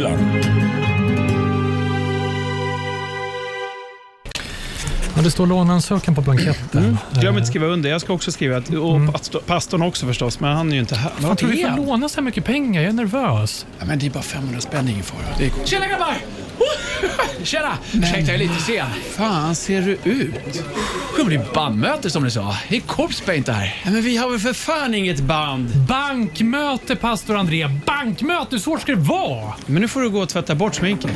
Rockhyllan. Ja, det står låneansökan på blanketten. Mm. Glöm inte skriva under. Jag ska också skriva. Och Mm. pastor, pastorn också förstås, men han är ju inte här. Fan, Vad tror du är får låna så här mycket pengar? Jag är nervös. Ja, men det är bara 500 spänn, ingen fara. Tjena grabbar! Tjena! Ursäkta, jag är lite sen. fan ser du ut? Det blir bandmöte som du sa. Det är Corpse Paint här. Ja, men vi har väl för fan inget band? Bankmöte, pastor André. Bankmöte, hur svårt ska det vara? Men nu får du gå och tvätta bort sminket.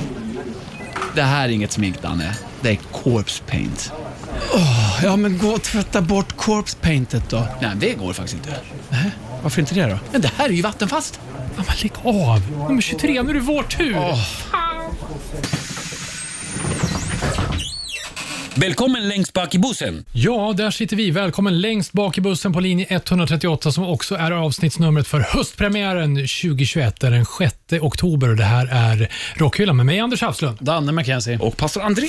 Det här är inget smink, Danne. Det är Corpse Paint. Ja, men gå och tvätta bort corpse paintet då. Nej, det går faktiskt inte. Varför inte det då? Men det här är ju vattenfast. Ja, men lägg av. Nummer 23, nu är det vår tur. Välkommen längst bak i bussen. Ja, där sitter vi. Välkommen längst bak i bussen på linje 138 som också är avsnittsnumret för höstpremiären 2021. Det är den 6 oktober och det här är Rockhyllan med mig, Anders Hafslund. Danne McKenzie. Och pastor André.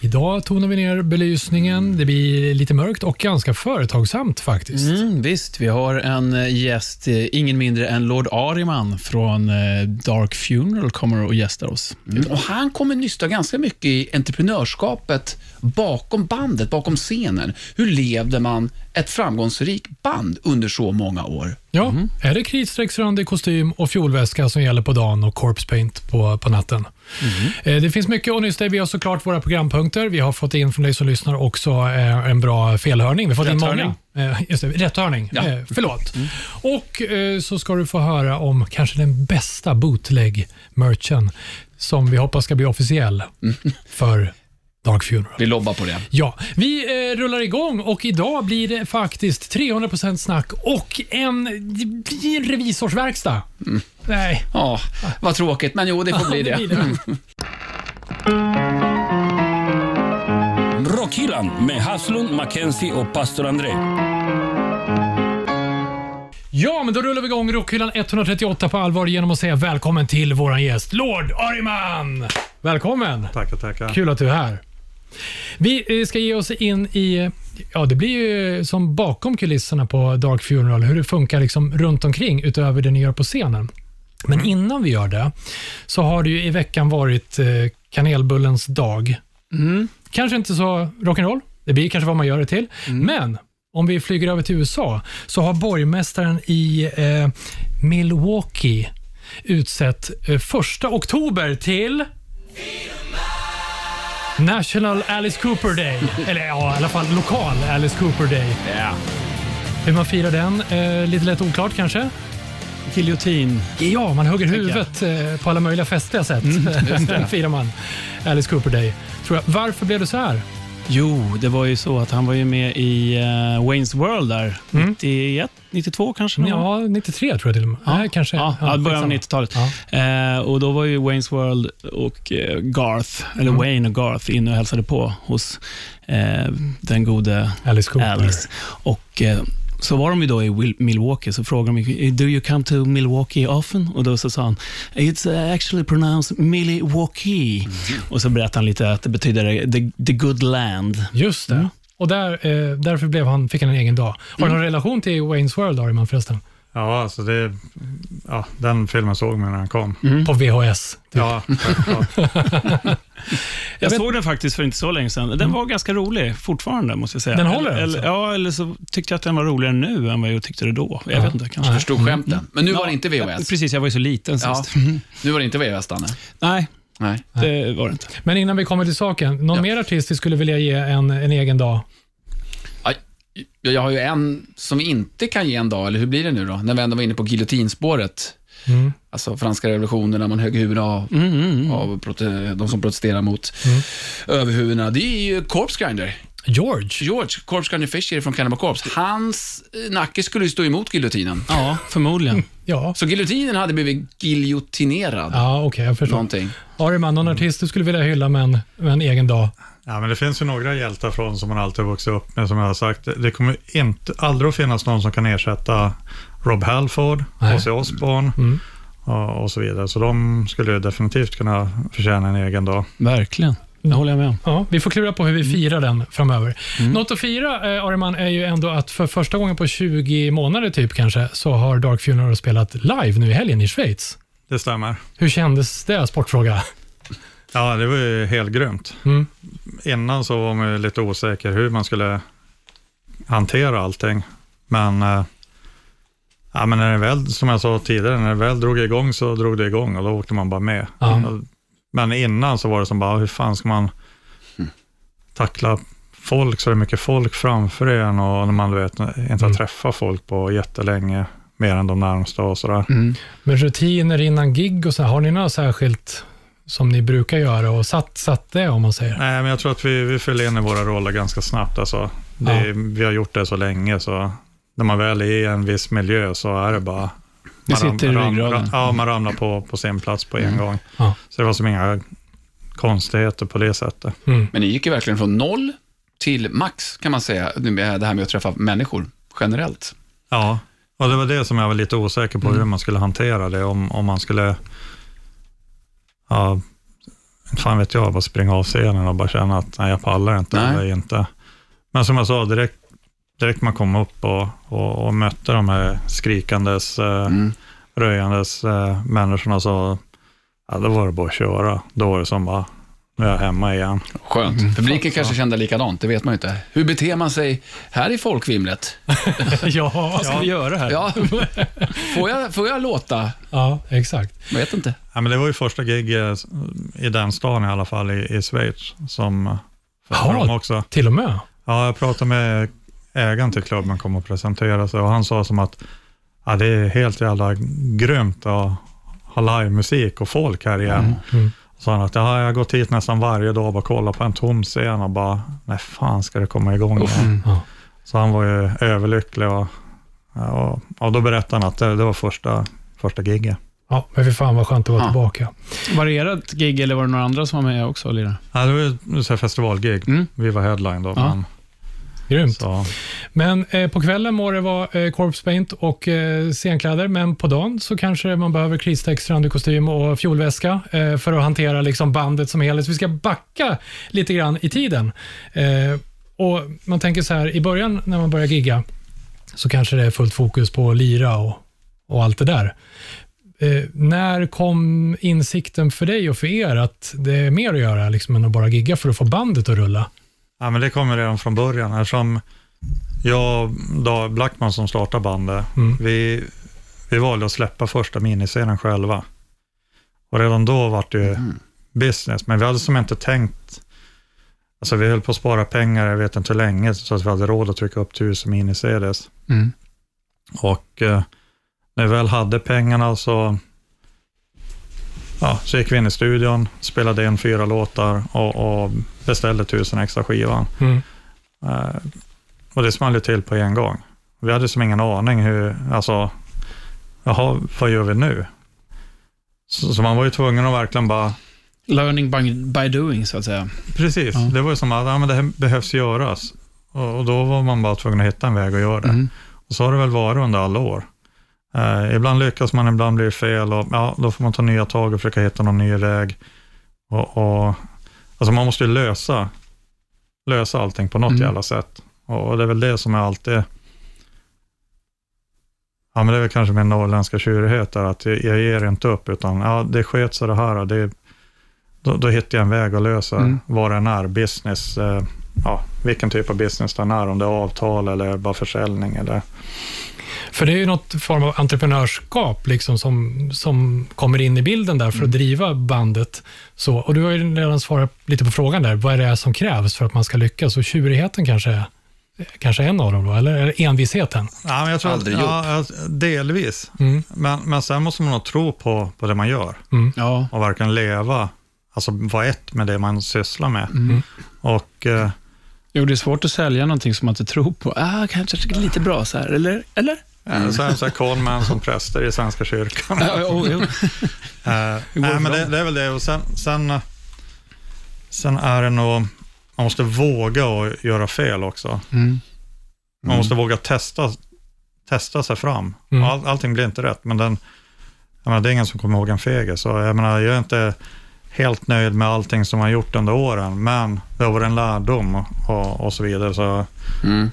Idag tonar vi ner belysningen. Det blir lite mörkt och ganska företagsamt faktiskt. Mm, visst, vi har en eh, gäst, eh, ingen mindre än Lord Ariman från eh, Dark Funeral kommer och gästar oss. Mm. Och han kommer nysta ganska mycket i entreprenörskapet bakom bandet, bakom scenen. Hur levde man ett framgångsrikt band under så många år? Ja, är det kritstrecksrandig kostym och fjolväska som gäller på dagen och corpse paint på, på natten? Eh, Det finns mycket nysta i. Vi har såklart våra programpunkter. Vi har fått in från dig som lyssnar också eh, en bra felhörning. Vi har fått in många. Rätthörning. Eh, Just det, rätthörning. Ja. Eh, Förlåt. Och eh, så ska du få höra om kanske den bästa bootleg-merchen som vi hoppas ska bli officiell för Dark Funeral. Vi lobbar på det. Ja, vi eh, rullar igång och idag blir det faktiskt 300% snack och en, det blir en revisorsverkstad. Nej, Ja, vad tråkigt, men jo, det får bli det. blir det. Rockhyllan med Haslund, Mackenzie och pastor André. Ja, men då rullar vi igång Rockhyllan 138 på allvar genom att säga välkommen till våran gäst, Lord Ariman. Välkommen! Tackar, tackar. Kul att du är här. Vi eh, ska ge oss in i, ja det blir ju som bakom kulisserna på Dark Funeral, hur det funkar liksom runt omkring utöver det ni gör på scenen. Men innan vi gör det, så har det ju i veckan varit eh, kanelbullens dag. Kanske inte så rock'n'roll, det blir kanske vad man gör det till, men om vi flyger över till USA, så har borgmästaren i eh, Milwaukee utsett eh, första oktober till National Alice Cooper Day. Eller ja, i alla fall lokal Alice Cooper Day. Hur man firar den, eh, lite lätt oklart kanske. Giljotin. Ja, man hugger huvudet eh, på alla möjliga festliga sätt. Sen firar man Alice Cooper Day. Tror jag. Varför blev det så här? Jo, det var ju så att han var ju med i uh, Wayne's World där. Mm. 91, 92 kanske? någon? Ja, 93 tror jag till och med. Nej, kanske. Ja, ja, början av skitsamma. 90-talet. Ja. Eh, och då var ju Wayne's World och eh, Garth, eller Mm. Wayne och Garth, inne och hälsade på hos eh, den gode Alice Cooper. Alice. Och eh, så var de ju då i Milwaukee, så frågade de do you come to Milwaukee often? Och då så sa han, it's actually pronounced Milwaukee. Mm. Och så berättade han lite att det betyder the, the good land. Just det. Och där, eh, därför blev han, fick han en egen dag. Har du någon relation till Wayne's World, Ariman, förresten? Ja, alltså det, ja, den filmen såg man när den kom. På VHS? Ja, självklart. Jag såg den faktiskt för inte så länge sedan. Den var ganska rolig fortfarande, måste jag säga. Den håller eller, alltså? eller, Ja, eller så tyckte jag att den var roligare nu än vad jag tyckte det då. Jag vet inte, kanske. Förstod skämten. Men nu var det inte Ja, VHS. Precis, jag var ju så liten Ja. sist. Nu var det inte VHS, Danne. Nej, Nej. det var det inte. Men innan vi kommer till saken, någon Ja. mer artist vi skulle vilja ge en, en egen dag? Jag har ju en som inte kan ge en dag, eller hur blir det nu då? När vi ändå var inne på giljotinspåret. Mm. Alltså franska revolutionen, när man högg huvudena av, av prote- de som protesterar mot överhuvudena. Det är ju Corpse Grinder. George? George, Corpse Grinder Fisher från Cannibal Corpse. Hans eh, nacke skulle ju stå emot giljotinen. Ja, förmodligen. Ja, Så giljotinen hade blivit giljotinerad. ja okej, jag förstår. Någonting. Ariman, någon artist du skulle vilja hylla med en, med en egen dag? Ja, men det finns ju några hjältar från som man alltid har vuxit upp med, som jag har sagt. Det kommer inte, aldrig att finnas någon som kan ersätta Rob Halford. Ozzy Osbourne Mm. och, och så vidare. Så de skulle ju definitivt kunna förtjäna en egen dag. Verkligen. Det håller jag med om. Ja, vi får klura på hur vi firar den framöver. Något att fira, eh, Ariman, är ju ändå att för första gången på 20 månader typ kanske, så har Dark Funeral spelat live nu i helgen i Schweiz. det stämmer. Hur kändes det? Sportfråga. Ja, det var ju helt grymt. Mm. Innan så var man ju lite osäker hur man skulle hantera allting. Men, eh, ja, men när det väl, som jag sa tidigare, när det väl drog igång så drog det igång och då åkte man bara med. Ja. Men innan så var det som bara, hur fan ska man tackla folk så det är mycket folk framför en och när man du vet, inte har Mm. träffat folk på jättelänge, mer än de närmsta och sådär. Mm. Men rutiner innan gig och så, här, har ni något särskilt som ni brukar göra och satt, satt det om man säger? Nej, men jag tror att vi, vi fyller in i våra roller ganska snabbt. Alltså. Det, Vi har gjort det så länge, så när man väl är i en viss miljö så är det bara... Det sitter i ram- ryggraden. ram- Ja, man ramlar på, på sin plats på en gång. Ja. Så det var som inga konstigheter på det sättet. Mm. Men ni gick ju verkligen från noll till max, kan man säga, det här med att träffa människor generellt. Ja, och det var det som jag var lite osäker på, hur man skulle hantera det. Om, om man skulle... Ja, inte fan vet jag, bara springa av scenen och bara känna att nej, jag pallar inte. Nej. Eller inte. Men som jag sa, direkt, direkt man kom upp och, och, och mötte de här skrikandes, eh, Mm. röjandes eh, människorna, så ja, då var det bara att köra. Då var det som bara, nu är jag hemma igen. Skönt. Publiken kanske kände likadant, det vet man ju inte. Hur beter man sig här i folkvimlet? ja, Vad ska vi göra här? Ja, får jag, får jag låta? ja, exakt. Jag vet inte. Ja, men det var ju första giget i den stan i alla fall, i, i Schweiz, som för Jaha. dem också. Till och med. Ja, jag pratade med ägaren till klubben, kom och presenterade sig och han sa som att ja, det är helt jävla grymt att ha livemusik och folk här igen. Mm. Så sa han att ja, jag har gått hit nästan varje dag och bara kollat på en tom scen och bara, när fan ska det komma igång? Ja. Så han var ju överlycklig och, och, och då berättade han att det, det var första, första giget. Ja, men fy fan vad skönt att vara Ja. tillbaka. Var det ert gig eller var det några andra som var med också och lirade? Ja, det var ju ett festivalgig. Mm. Vi var headline då. Ja. Men, Grymt. så, Men eh, på kvällen må det vara eh, corpse paint och eh, scenkläder, men på dagen så kanske man behöver kristex, randykostym och fjolväska eh, för att hantera liksom bandet som helhet. Så vi ska backa lite grann i tiden. Eh, och Man tänker så här, i början när man börjar gigga så kanske det är fullt fokus på att lira och, och allt det där. Eh, när kom insikten för dig och för er att det är mer att göra liksom, än att bara gigga för att få bandet att rulla? Ja, men det kommer redan från början. Eftersom jag och Blackman som startade bandet, Mm. vi, vi valde att släppa första miniscenen själva. Och redan då var det ju Mm. business, men vi hade som inte tänkt Alltså vi höll på att spara pengar, jag vet inte hur länge, så att vi hade råd att trycka upp tusen mini-CDs. Mm. Och eh, när vi väl hade pengarna så, ja, så gick vi in i studion, spelade in fyra låtar och, och beställde tusen extra skivan. Mm. Eh, och det small ju till på en gång. Vi hade som ingen aning hur, alltså, jaha, vad gör vi nu? Så, så man var ju tvungen att verkligen bara, Learning by, by doing, så att säga. precis, Ja. det var ju som att ja, men det här behövs göras. Och, och då var man bara tvungen att hitta en väg att göra det. Mm. Och så har det väl varit under alla år. Eh, ibland lyckas man, ibland blir det fel och ja, då får man ta nya tag och försöka hitta någon ny väg. Och, och, alltså man måste ju lösa, lösa allting på något Mm. jävla sätt. Och, det är väl det som är alltid, ja men det är väl kanske min norrländska tjurighet där, att jag, jag ger inte upp, utan ja, det sket sig det här, och det, då, då hittar jag en väg att lösa Mm. vad det än är, business, eh, ja, vilken typ av business den är, om det är avtal eller bara försäljning eller För det är ju något form av entreprenörskap liksom som, som kommer in i bilden där för att driva bandet. Så, och du har ju redan svarat lite på frågan där. Vad är det som krävs för att man ska lyckas? Och tjurigheten kanske är, kanske en av dem då, eller envisheten? Ja, men jag tror Aldrig att, ja, delvis. Mm. Men, men sen måste man nog tro på, på det man gör Ja. och verkligen leva, alltså vara ett med det man sysslar med. Mm. Och eh, Jo, det är svårt att sälja någonting som man inte tror på. Ah, kanske lite bra så här, eller? Eller? Mm. så är här Coleman som präster i Svenska kyrkan. Ja. Eh, nej, men det, det är väl det. Och sen, sen, eh, sen är det nog, man måste våga och göra fel också. Mm. Man måste våga testa, testa sig fram. Mm. All, allting blir inte rätt, men den, jag menar, det är ingen som kommer ihåg en fege. Så jag, menar, jag är inte helt nöjd med allting som har gjort under åren, men det har varit en lärdom och, och, och så vidare. Så Mm.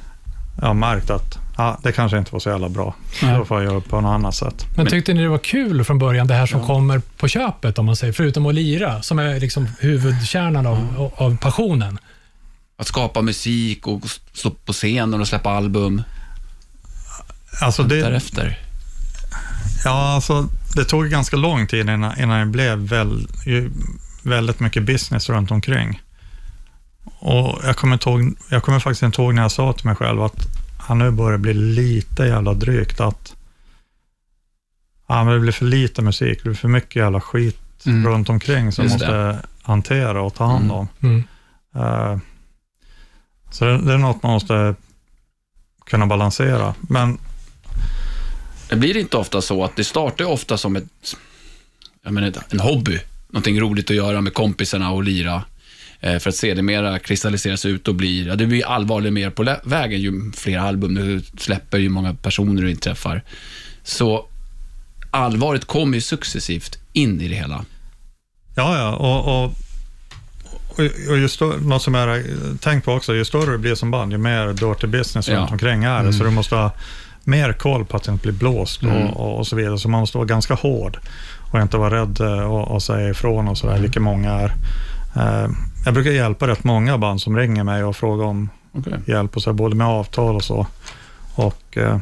jag har märkt att ja, det kanske inte var så jävla bra. Nej. Då får jag göra på något annat sätt. Men tyckte ni det var kul från början, det här som kommer på köpet, om man säger, förutom att lira, som är liksom huvudkärnan av, av passionen? Att skapa musik och stå på scenen och släppa album Alltså det, därefter. ja, alltså, det tog ganska lång tid innan, innan det blev väl, ju, väldigt mycket business runt omkring. Och jag kommer, ihåg, jag kommer faktiskt inte ihåg när jag sa till mig själv att han nu börjar bli lite jävla drygt. Att ja, men det blir för lite musik, det blir för mycket jävla skit Mm. runt omkring som Just måste hantera och ta hand Mm. om. Mm. Eh, så det, det är något man måste kunna balansera. Men Det blir inte ofta så att det startar ofta som ett, jag menar, en hobby. Någonting roligt att göra med kompisarna och lira. Eh, För att sedermera kristalliseras ut och blir, ja, det blir allvarligt mer på vägen ju fler album du släpper, ju många personer du inträffar. Så allvaret kommer ju successivt in i det hela. Ja, ja. Och, och, och, ju större, något som jag har tänkt på också, ju större det blir som band, ju mer dirty business Ja. runt omkring är det. Så du måste ha mer koll på att det inte blir blåst Mm. och, och, så vidare. Så man måste vara ganska hård och inte vara rädd eh, och, och säga ifrån och sådär, vilket många är. Eh, jag brukar hjälpa rätt många band som ringer mig och frågar om Okay. hjälp, och så, här, både med avtal och så. Och eh,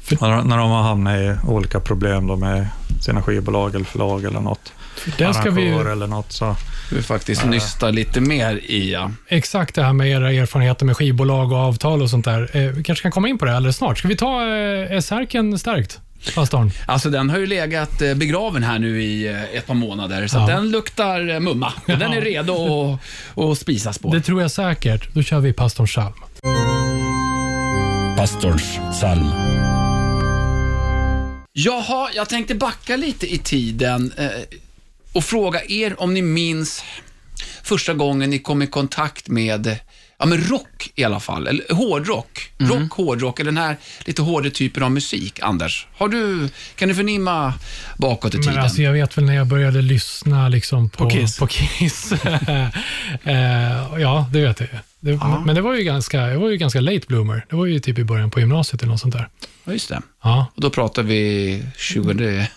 För- när, när de har hamnat i olika problem då med sina skivbolag eller förlag eller något, Där ska vi ju, eller något, så Du faktiskt nysta lite mer i, ja. exakt det här med era erfarenheter med skivbolag och avtal och sånt där. Eh, vi kanske kan komma in på det alldeles snart. Ska vi ta eh, starkt, pastorn? Alltså den har ju legat eh, begraven här nu i eh, ett par månader, så att Ja. den luktar eh, mumma. Och Den är redo att, att spisas på. Det tror jag säkert. Då kör vi pastorns psalm. Pastorns psalm. Jaha, jag tänkte backa lite i tiden och fråga er om ni minns första gången ni kom i kontakt med ja, men rock i alla fall, eller hårdrock. Rock, hårdrock, eller den här lite hårdare typen av musik. Anders, har du, kan du förnimma bakåt i tiden? Men alltså, jag vet väl när jag började lyssna liksom på, På Kiss. På Kiss. Eh, ja, det vet jag ju. Det, Men det var ju, ganska, jag var ju ganska late bloomer. Det var ju typ i början på gymnasiet eller något sånt där. Ja, just det. Ja. Och då pratar vi 20...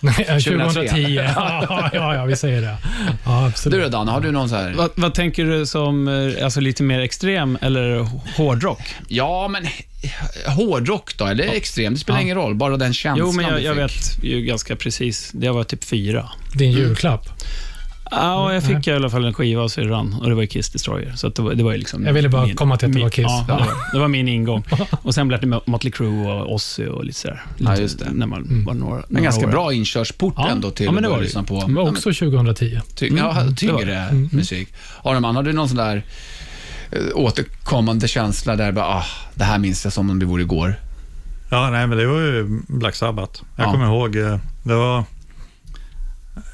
2010. ja, ja, ja, vi säger det. Ja, absolut. Du då Danne, har du någon så här... Vad, vad tänker du som eh, alltså lite mer extrem eller hårdrock? Ja, men hårdrock då, eller extrem, det spelar Ja. ingen roll, bara den känslan Jo, men jag, du jag vet ju ganska precis. Det var typ fyra. Din julklapp. Ja, jag fick i alla fall en skiva av syrran och det var Kiss Destroyer. Så att det, var, det var liksom Jag ville bara komma till att det min, var Kiss. Ja, det, Ja. var, det var min ingång. Och sen blev det Motley Crue och Ozzy och lite sådär. Ja, just det. När man var några, En några ganska år. bra inkörsport Ja. ändå till Ja, men det att var lyssna på. Det var också 2010. Ty- ja, Mm, det tyngre var musik. Arman, har du någon sån där eh, återkommande känsla där bara, ah, det här minns jag som om det vore igår? Ja, nej, men det var ju Black Sabbath. Jag Ja. kommer ihåg, eh, det var...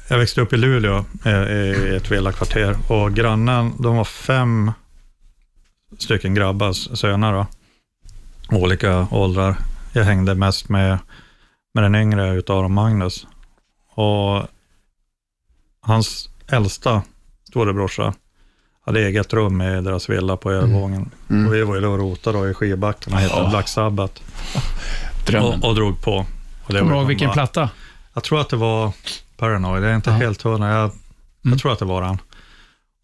Jag växte upp i Luleå eh, i ett villakvarter och grannen, de var fem stycken grabbar, söner då. Olika åldrar. Jag hängde mest med, med den yngre utav dem, Magnus. Och hans äldsta storebrorsa hade eget rum i deras villa på övervåningen. Mm. Och vi var ju då och rotade i skivbacken och hittade Ja. Black Sabbath och, och drog på. Och det Kommer du ihåg vilken bara- platta? Jag tror att det var Paranoid, jag är inte Ja. helt hundra. Jag, Mm. jag tror att det var den.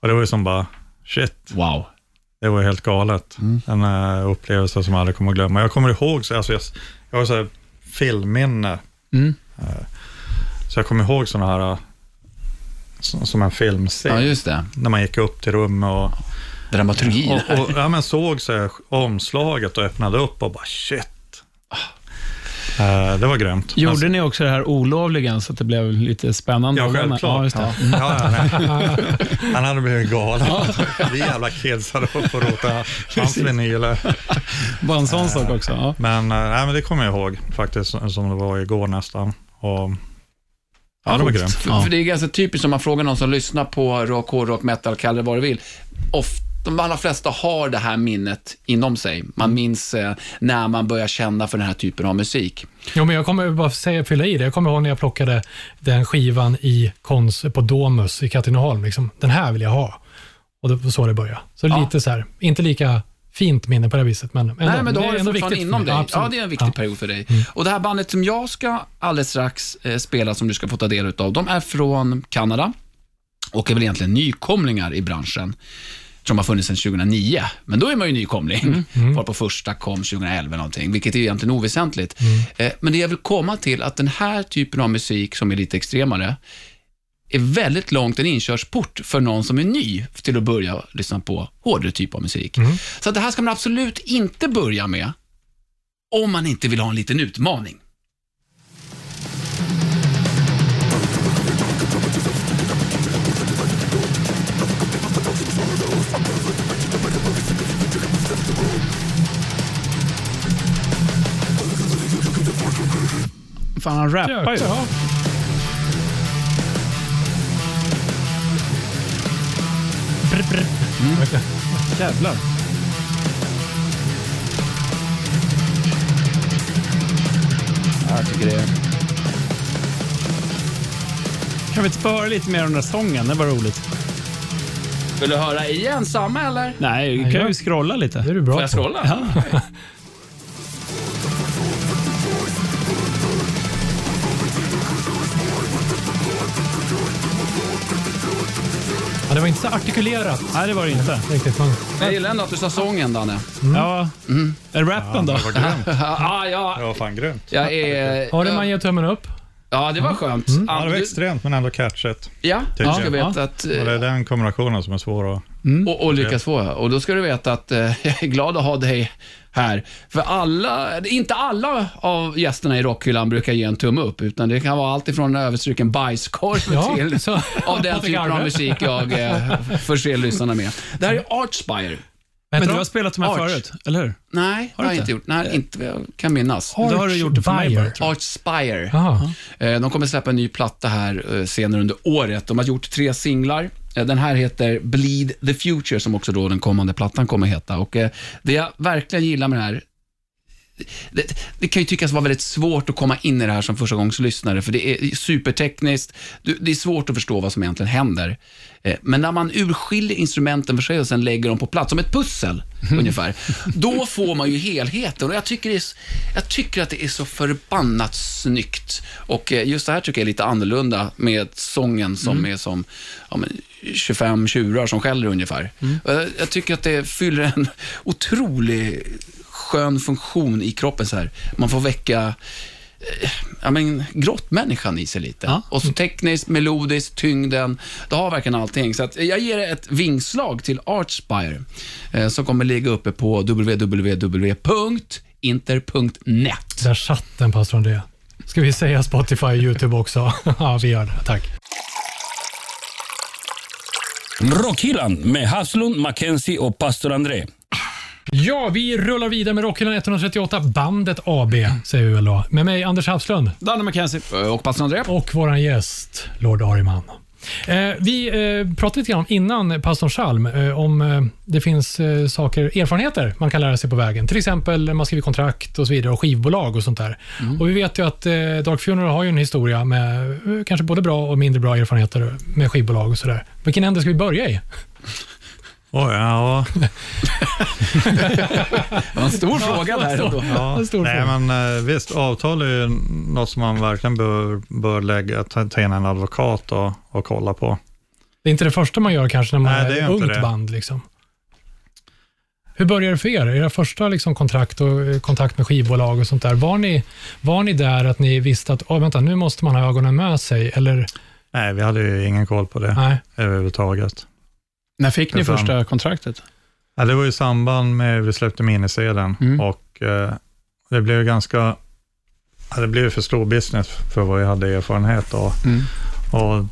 Och det var ju som bara, shit, Wow. det var ju helt galet. Mm. En uh, upplevelse som jag aldrig kommer att glömma. Jag kommer ihåg, så, alltså, jag, jag har så här filmminne, Mm. så jag kommer ihåg sådana här, eh, som, som en filmscen. Ja, just det. när man gick upp till rummet och, Dramaturgin. och, och ja, men såg så här, omslaget och öppnade upp och bara shit. Eh, det var grymt. Gjorde Alltså, ni också det här olovligen så att det blev lite spännande? Ja, självklart. Ja, just det. Ja, ja. Han hade blivit galen. Vi jävla kids hade upp och rotat hans vinyler. Bara en sån sak också. Ja. Men, eh, nej, men det kommer jag ihåg faktiskt, som det var igår nästan. Och, ja, det var grymt. För, för det är ganska typiskt om man frågar någon som lyssnar på rock, hårdrock, metal, kalla det vad du vill. Ofta, de allra flesta har det här minnet inom sig. Man minns eh, när man börjar känna för den här typen av musik. Jo, men jag kommer bara säga, fylla i det. Jag kommer ihåg när jag plockade den skivan i kons, på Domus i Katrineholm. Liksom. Den här vill jag ha. Och det var så det började. Så Ja. lite så här, inte lika fint minne på det viset. Men, ändå, Nej, men då det har är du ändå fortfarande inom dig. Ja, absolut. det är en viktig Ja. period för dig. Och Det här bandet som jag ska alldeles strax eh, spela, som du ska få ta del av, de är från Kanada och är väl egentligen nykomlingar i branschen. Som har funnits sedan 2009, men då är man ju nykomling. Var på första kom 2011 någonting, vilket är egentligen oväsentligt. Eh, Men det jag vill komma till, att den här typen av musik som är lite extremare, är väldigt långt en inkörsport för någon som är ny till att börja lyssna på hårdare typ av musik. Så att det här ska man absolut inte börja med om man inte vill ha en liten utmaning. Fan, han rappar ju. Ja. Brr, brr. Jävlar. Jag tycker det Kan vi inte få höra lite mer om den där sången? Det var roligt. Vill du höra igen samma eller? Nej, du kan ju scrolla lite. Det är du bra Får jag på. scrolla? Ja, det var inte så artikulerat Nej, det var det inte. riktigt. Men, Jag gillar ändå att du sa sången, Danne. Ja. Är det rappen då? Det var grymt. Ja, ja, Det var fan grymt. jag är... har du man ger tummen upp? Ja, det var skönt. Ja, det var extremt, men ändå catchigt. Ja, du ska jag. veta att... Och det är den kombinationen som är svår att... Och, och lyckas få. Och då ska du veta att eh, jag är glad att ha dig här. För alla, inte alla av gästerna i Rockhyllan brukar ge en tumme upp, utan det kan vara allt ifrån en överstruken bajskorv Ja, till så- av den typen av musik jag eh, förser lyssnarna med. Det här är Archspire. Men du har spelat de här Arch. förut, eller hur? Nej, det har jag inte inte? gjort. Nej, inte vad jag kan minnas. Då har du gjort det för mig bara. Archspire. Jaha. Eh, De kommer släppa en ny platta här eh, senare under året. De har gjort tre singlar. Eh, den här heter Bleed the Future, som också då den kommande plattan kommer heta. Och eh, Det jag verkligen gillar med det här, det, det kan ju tyckas vara väldigt svårt att komma in i det här som förstagångslyssnare, för det är supertekniskt. Det är svårt att förstå vad som egentligen händer. Eh, Men när man urskiljer instrumenten för sig och sen lägger dem på plats, som ett pussel ungefär, då får man ju helheten. Och jag tycker, är, jag tycker att det är så förbannat snyggt. Och eh, just det här tycker jag är lite annorlunda med sången som är som ja, men 25 tjurar som skäller ungefär. Jag, jag tycker att det fyller en otrolig skön funktion i kroppen så här. Man får väcka eh, ja, men, grottmänniskan i sig lite. Ja. Och så tekniskt, melodiskt, tyngden. Det har verkligen allting. Så att jag ger ett vingslag till Archspire eh, som kommer ligga uppe på www.inter.net. Där satt den, pastor André. Ska vi säga Spotify och YouTube också? ja, vi gör det. Tack. Rockhyllan med Haslund, Mackenzie och pastor André. Ja, vi rullar vidare med Rockhyllan 138, Bandet AB, säger vi väl då. Med mig, Anders Hafslund Danne McKenzie. Eh, Och pastor André? och vår gäst, Lord Ariman. Eh, vi eh, pratade lite grann innan pastorn Salm eh, om eh, det finns eh, saker, erfarenheter man kan lära sig på vägen. Till exempel när man skriver kontrakt och så vidare och skivbolag och sånt där. Och Vi vet ju att eh, Dark Funeral har ju en historia med eh, kanske både bra och mindre bra erfarenheter med skivbolag och sådär. Vilken ände ska vi börja i? Oj, ja, Det var en stor fråga där. ändå. ja. En stor Nej, fråga. men eh, visst, avtal är ju något som man verkligen bör, bör lägga, ta, ta in en advokat och, och kolla på. Det är inte det första man gör kanske när man Nej, är är ungt det. band. Liksom. Hur började det för er? Era första liksom, kontrakt och eh, kontakt med skivbolag och sånt där. Var ni, var ni där att ni visste att oh, vänta, nu måste man ha ögonen med sig? Eller Nej, vi hade ju ingen koll på det nej? överhuvudtaget. När fick ni första kontraktet? Ja, det var i samband med vi släppte minisedeln Mm. och eh, det blev ganska, ja, det blev för stor business för vad vi hade erfarenhet av. Mm. Och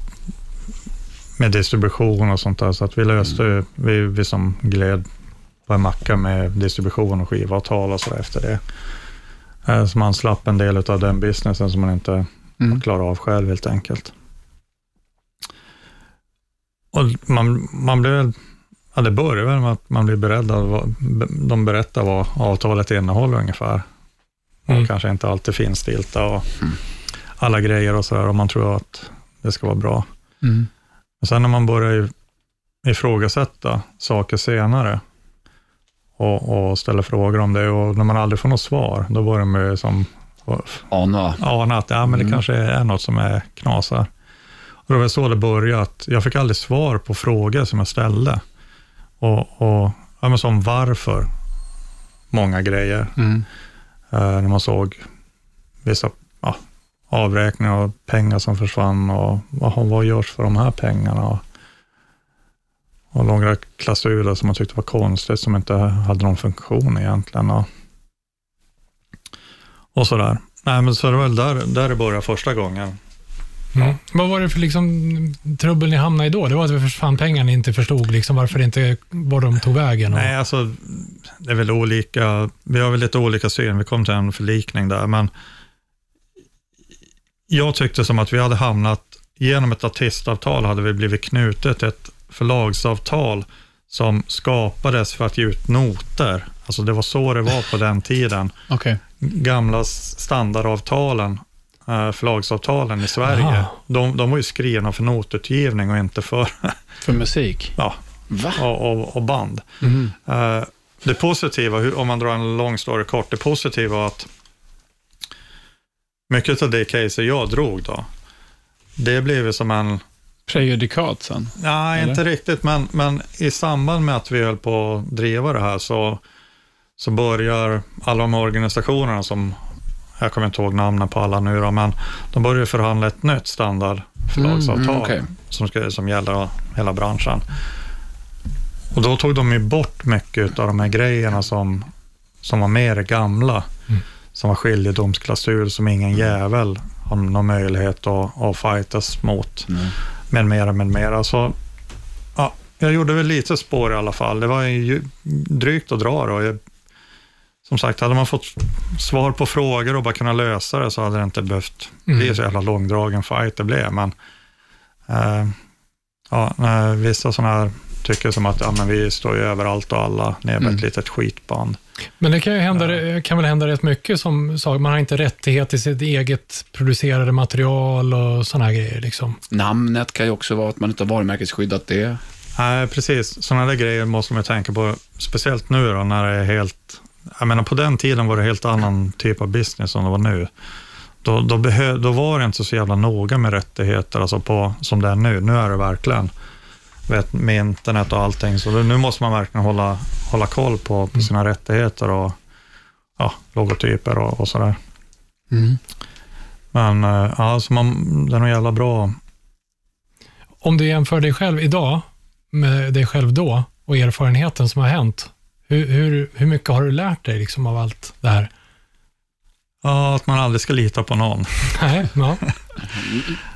med distribution och sånt där, så att vi löste ju, vi, vi som gled på en macka med distribution och skivavtal och så efter det. Eh, Så man slapp en del av den businessen som man inte Mm. klarar av själv helt enkelt. Och man, man blev, ja det börjar väl med att man blir beredd att, vad- de berättar vad avtalet innehåller ungefär. Mm. Och kanske inte alltid finstilta och alla grejer och sådär, och man tror att det ska vara bra. Mm. Och sen när man börjar i- ifrågasätta saker senare och, och ställer frågor om det och när man aldrig får något svar, då börjar man ju som Ana. ana att ja, men det Mm. kanske är något som är knasar. Och det var så det började, att jag fick aldrig svar på frågor som jag ställde. Och, och ja, men som varför, många grejer. Mm. Eh, när man såg vissa ja, avräkningar och pengar som försvann och vad, vad görs för de här pengarna? Och, och några klausuler som man tyckte var konstigt, som inte hade någon funktion egentligen. Och, och sådär. Nej, men så det var väl där, där det började första gången. Mm. Vad var det för liksom, trubbel ni hamnade i då? Det var att det försvann pengar ni inte förstod liksom, varför inte, var de tog vägen? Och... Nej, alltså det är väl olika, vi har väl lite olika syn, vi kom till en förlikning där, men jag tyckte som att vi hade hamnat, genom ett artistavtal hade vi blivit knutet ett förlagsavtal som skapades för att ge ut noter. Alltså det var så det var på den tiden. Okej. Gamla standardavtalen, förlagsavtalen i Sverige, Aha. de, de var ju skrivna för notutgivning och inte för För musik? ja, och, och, och band. Mm. Eh, det positiva, om man drar en lång story kort, det positiva var att mycket av det case jag drog då, det blev ju som en, Prejudikat sen? nej Eller? inte riktigt, men, men i samband med att vi höll på att driva det här så, så börjar alla de organisationerna som, jag kommer inte ihåg namnen på alla nu då, men de börjar förhandla ett nytt standardförlagsavtal Mm, okej. som, ska, som gäller hela branschen. Och då tog de ju bort mycket av de här grejerna som, som var med det gamla. Mm. Som var skiljedomsklausul som ingen jävel har någon möjlighet att, att fightas mot. Mm. Med mera, med mera. Så ja, jag gjorde väl lite spår i alla fall. Det var ju drygt att dra då. Jag, som sagt, hade man fått svar på frågor och bara kunnat lösa det så hade det inte behövt bli Mm. så jävla långdragen fight det blev. Men eh, ja, när vissa sådana här tycker som att ja, men vi står ju över allt och alla, ner med Mm. ett litet skitband. Men det kan, ju hända, det kan väl hända rätt mycket som sak. Man har inte rättighet till sitt eget producerade material och sådana här grejer. Liksom. Namnet kan ju också vara att man inte har varumärkesskyddat det. Nej, precis. Sådana där grejer måste man tänka på, speciellt nu då när det är helt... Jag menar, på den tiden var det helt annan typ av business än det var nu. Då, då, behö, då var det inte så jävla noga med rättigheter alltså på, som det är nu. Nu är det verkligen vet, med internet och allting. Så nu måste man verkligen hålla, hålla koll på, på sina rättigheter och ja, logotyper och, och sådär. Mm. Men eh, ja, så man, det är nog jävla bra. Om du jämför dig själv idag med dig själv då och erfarenheten som har hänt. Hur, hur, hur mycket har du lärt dig liksom, av allt det här? Ja, att man aldrig ska lita på någon. Nej, ja.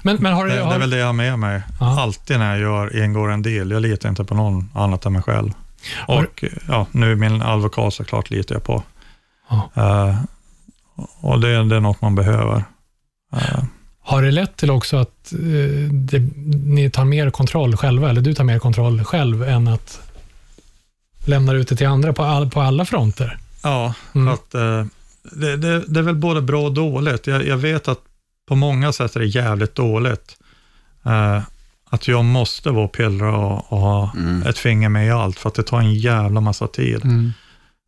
Men, men har Det, du... det är Har, väl det jag har med mig. Ja. Alltid när jag gör, ingår en del. Jag litar inte på någon annat än mig själv. Har- Och ja, nu min advokat såklart litar jag på. Eh, och det, det är något man behöver. Eh, har det lett till också att eh, det, ni tar mer kontroll själva, eller du tar mer kontroll själv än att lämna ut det till andra på, all, på alla fronter? ja, Mm. att, eh, det, det, det är väl både bra och dåligt. Jag, jag vet att på många sätt är det jävligt dåligt. Eh, att jag måste vara pillra och, och ha Mm. ett finger med i allt, för att det tar en jävla massa tid. Mm.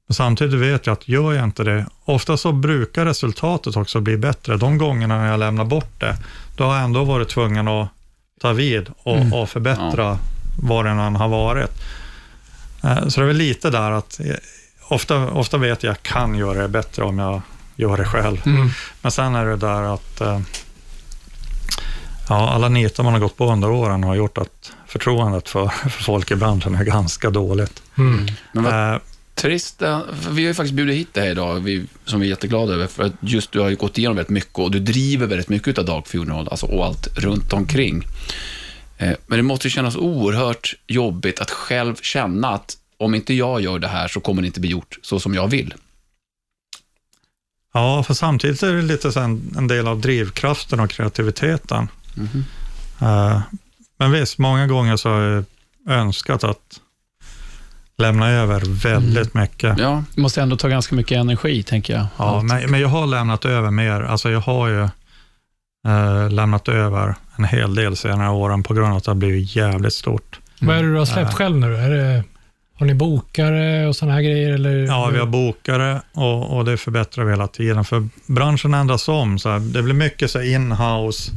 Men samtidigt vet jag att gör jag inte det, ofta så brukar resultatet också bli bättre. De gångerna när jag lämnar bort det, då har jag ändå varit tvungen att ta vid och, Mm. och förbättra vad den än har varit. Eh, Så det är väl lite där att eh, ofta, ofta vet jag att jag kan göra det bättre om jag gör det själv. Mm. Men sen är det där att eh, ja, alla nitar man har gått på under åren har gjort att förtroendet för, för folk i branschen är ganska dåligt. Mm. Men vad Eh, trist, vi har ju faktiskt bjudit hit dig här idag, vi, som vi är jätteglada över, för att just du har ju gått igenom väldigt mycket och du driver väldigt mycket av Dark Funeral, alltså och allt runt omkring. Eh, Men det måste ju kännas oerhört jobbigt att själv känna att om inte jag gör det här så kommer det inte bli gjort så som jag vill. Ja, för samtidigt är det lite så en, en del av drivkraften och kreativiteten. Eh, men visst, många gånger så har jag önskat att lämna över väldigt mycket. Ja, Det måste ändå ta ganska mycket energi, tänker jag. Ja, men, men jag har lämnat över mer. Alltså jag har ju eh, lämnat över en hel del senare åren på grund av att det har blivit jävligt stort. Vad är det du har släppt Ja. själv nu? Är det, Har ni bokare och sådana här grejer? Eller? Ja, vi har bokare och, och det förbättrar vi hela tiden. För branschen ändras om. Så här, det blir mycket så in-house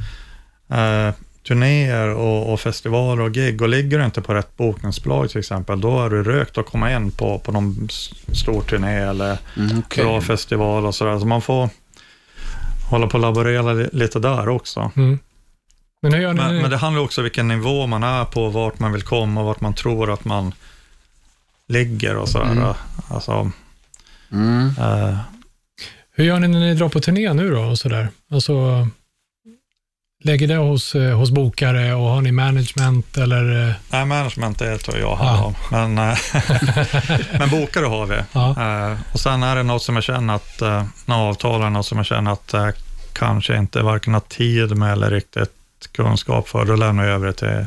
eh, turnéer och, och, festivaler och gig. Och ligger du inte på rätt bokningsbolag till exempel, då är du rökt att komma in på, på någon stor turné eller Mm, okej. bra festival och sådär. Så man får hålla på och laborera li- lite där också. Mm. Men hur gör ni? Men, nu? men det handlar också om vilken nivå man är på, vart man vill komma och vart man tror att man ligger och sådär. Mm. Alltså, Mm. eh, Hur gör ni när ni drar på turné nu då? Och så där? Alltså, lägger det hos, eh, hos bokare och har ni management eller? eh, nej, management det tar jag hand Ja. Men, men bokare har vi. Ja. Och sen är det något som jag känner att, uh, några avtal är något som jag känner att uh, kanske inte varken har tid med eller riktigt kunskap för. Då lämnar jag över det till,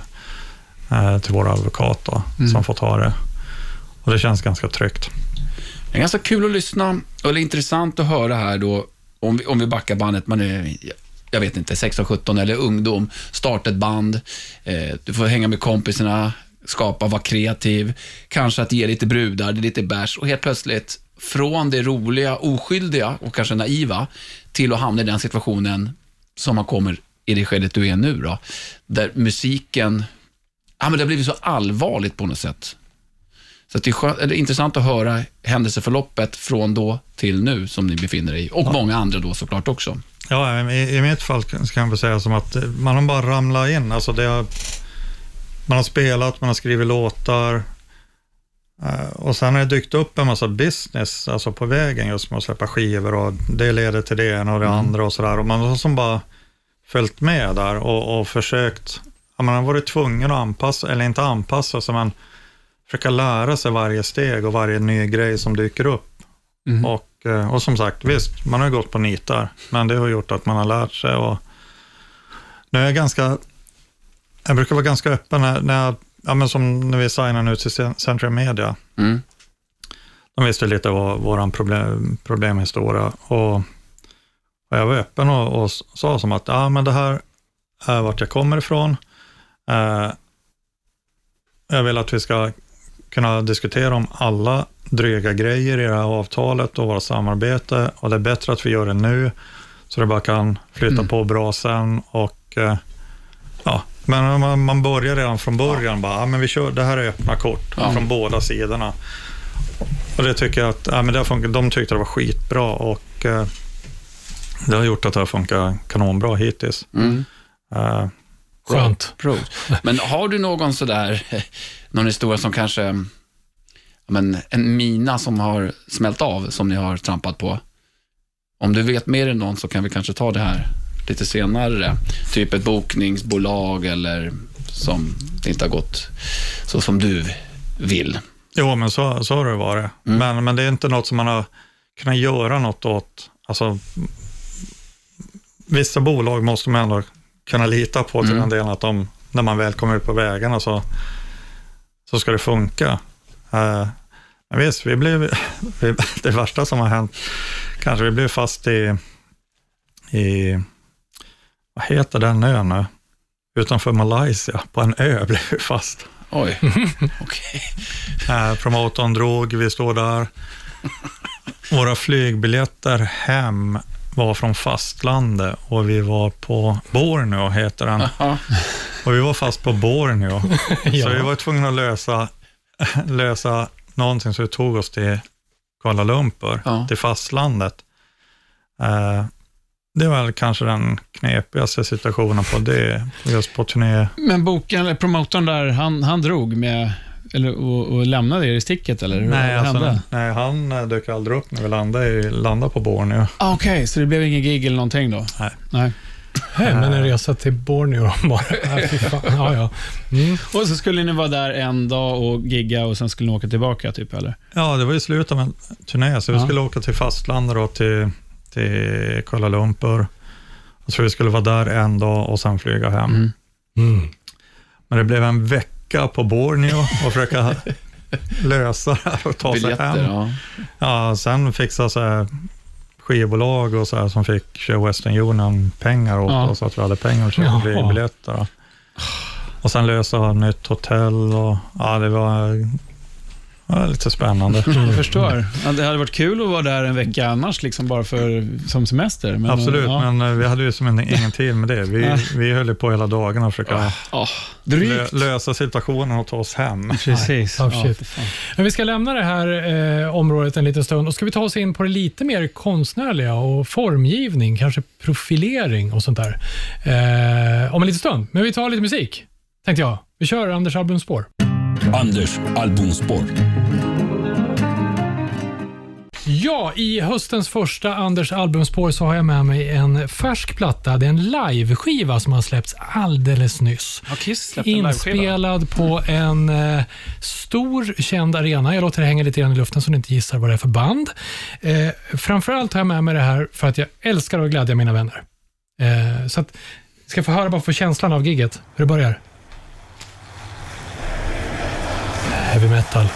eh, till vår advokat då, som får ta det. Och det känns ganska tryggt. Det är ganska kul att lyssna, eller intressant att höra här då, om vi, om vi backar bandet, man är, jag vet inte, 16, 17 eller ungdom, starta ett band, eh, du får hänga med kompisarna, skapa, vara kreativ, kanske att ge lite brudar, det är lite bärs och helt plötsligt från det roliga, oskyldiga och kanske naiva till att hamna i den situationen som man kommer i det skedet du är nu då, där musiken, ja men det har blivit så allvarligt på något sätt. Så det är, skö- eller intressant att höra händelseförloppet från då till nu som ni befinner er i. Och många andra då såklart också. Ja, i, i mitt fall kan jag väl säga som att eh, man har bara ramlat in. Alltså det har, man har spelat, man har skrivit låtar eh, och sen har det dykt upp en massa business alltså på vägen just med att släppa skivor och det leder till det ena och det andra och sådär. Och man har som bara följt med där och, och försökt, man har varit tvungen att anpassa, eller inte anpassa sig, men försöka lära sig varje steg och varje ny grej som dyker upp. Och, eh, och som sagt, visst, man har gått på nitar, men det har gjort att man har lärt sig. Och nu är jag ganska, jag brukar vara ganska öppen när, när jag, ja, men som när vi signar nu till Cen- Century Media. Mm. De visste lite vad vår problem, problemhistoria och, och jag var öppen och, och sa som att ja, men det här är vart jag kommer ifrån. Eh, jag vill att vi ska kunna diskutera om alla dryga grejer i det här avtalet och vårt samarbete och det är bättre att vi gör det nu så det bara kan flytta på bra sen och eh, ja, men man, man börjar redan från början bara, ja, men vi kör, det här är öppna kort Ja. från båda sidorna. Och det tycker jag att, ja, men det har funkat, de tyckte det var skitbra och eh, det har gjort att det har funkat kanonbra hittills. Mm. Eh, Skönt. Pros. Men har du någon sådär, någon historia som kanske, men en mina som har smält av, som ni har trampat på? Om du vet mer än någon så kan vi kanske ta det här lite senare. Typ ett bokningsbolag eller som inte har gått så som du vill. Jo, men så, så har det varit. Mm. Men, men det är inte något som man har kunnat göra något åt. Alltså, vissa bolag måste man ändå kunna lita på till Mm. den delen att de, när man väl kommer ut på vägarna så, så ska det funka. Uh, men visst, vi blev, det värsta som har hänt, kanske vi blev fast i, i vad heter den ön nu? Utanför Malaysia, på en ö blev vi fast. Oj, okej. Eh, promotorn drog, vi står där. Våra flygbiljetter hem var från fastlandet och vi var på Borneo, heter den. Och vi var fast på Borneo. Ja. Så vi var tvungna att lösa, lösa någonting, så vi tog oss till Kuala Lumpur, Ja. till fastlandet. Eh, det var väl kanske den knepigaste situationen på det, just på turné. Men boken, eller promotorn där, han, han drog med, eller, och, och lämnade er i sticket, eller hur Nej, alltså, hände? nej, han eh, dök aldrig upp när vi landade, i, landade på Borneo. Ah, Okej, så det blev ingen gig eller någonting då? Nej. Nej. Hej, men en resa till Borneo bara. Ja, ja. Mm. Och så skulle ni vara där en dag och gigga och sen skulle ni åka tillbaka, typ, eller? Ja, det var i slutet av en turné, så vi Ja. skulle åka till fastlandet då, till, till Kuala Lumpur. Jag tror vi skulle vara där en dag och sen flyga hem. Mm. Mm. Men det blev en vecka på Borneo och försöka lösa det här och ta sig Biljetter, hem. ja. Ja, sen fixa så här skivbolag och så här som fick köra Western Union pengar åt Ja. oss, så att vi hade pengar att köpa Jaha. flygbiljetter. då. Och sen lösa nytt hotell och ja, det var, var lite spännande. Jag förstår. Ja, det hade varit kul att vara där en vecka annars, liksom bara för, som semester. Men, Absolut, ja. men eh, vi hade ju som en, ingen tid med det. Vi, vi höll ju på hela dagen att försöka Oh, lö, lösa situationen och ta oss hem. Precis. Oh, Ja. Men vi ska lämna det här eh, området en liten stund och ska vi ta oss in på det lite mer konstnärliga och formgivning, kanske profilering och sånt där. Eh, om en liten stund. Men vi tar lite musik, tänkte jag. Vi kör Anders albumspår. Anders albumspår. Ja, i höstens första Anders albumspår så har jag med mig en färsk platta. Det är en liveskiva som har släppts alldeles nyss. Har Kiss en? Inspelad på en eh, stor känd arena. Jag låter det hänga lite grann i luften så ni inte gissar vad det är för band. Eh, framförallt har jag med mig det här för att jag älskar att glädja mina vänner. Eh, så att, ska jag få höra bara få känslan av gigget, hur det börjar. Heavy metal.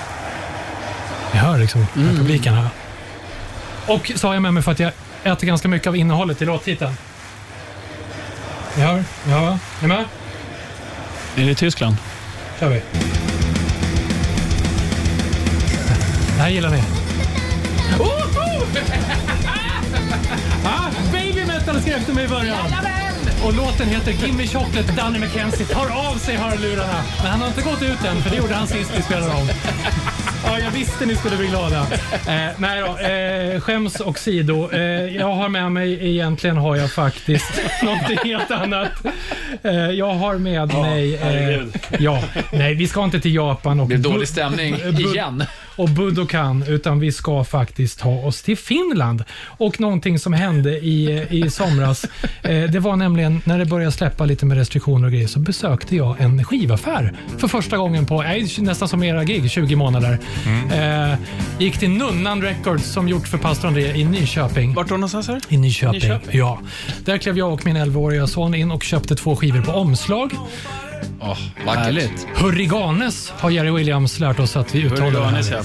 Ni hör liksom Mm. publiken här. Och så har jag med mig för att jag äter ganska mycket av innehållet i låttiteln. Ni hör? Ja, är ni med? Är det i Tyskland? kör vi. Det här gillar ni. Woho! ah, baby metal skrek de i början. Och låten heter Gimme Chocolate. Danny McKenzie tar av sig hörlurarna. Men han har inte gått ut än, för det gjorde han sist vi spelade om. Ja, jag visste ni skulle bli glada. Eh, nej då, eh, skäms och sido. Eh, jag har med mig, egentligen har jag faktiskt någonting helt annat. Eh, jag har med mig... Eh, ja, nej, vi ska inte till Japan och, det blir Bu- dålig stämning igen. Och Budokan, utan vi ska faktiskt ta oss till Finland. Och någonting som hände i, i somras, eh, det var nämligen när det började släppa lite med restriktioner och grejer, så besökte jag en skivaffär för första gången på, eh, nästan som era gig, 20 månader. Eh, gick till Nunnan Records som gjort för pastor André i Nyköping. Vart då någonstans? Här? I Nyköping. Nyköping? Ja. Där klev jag och min 11-åriga son in och köpte två skivor på omslag. Oh, vackert. Härligt. Hurriganes har Jerry Williams lärt oss att vi uttalar det Hurriganes, här.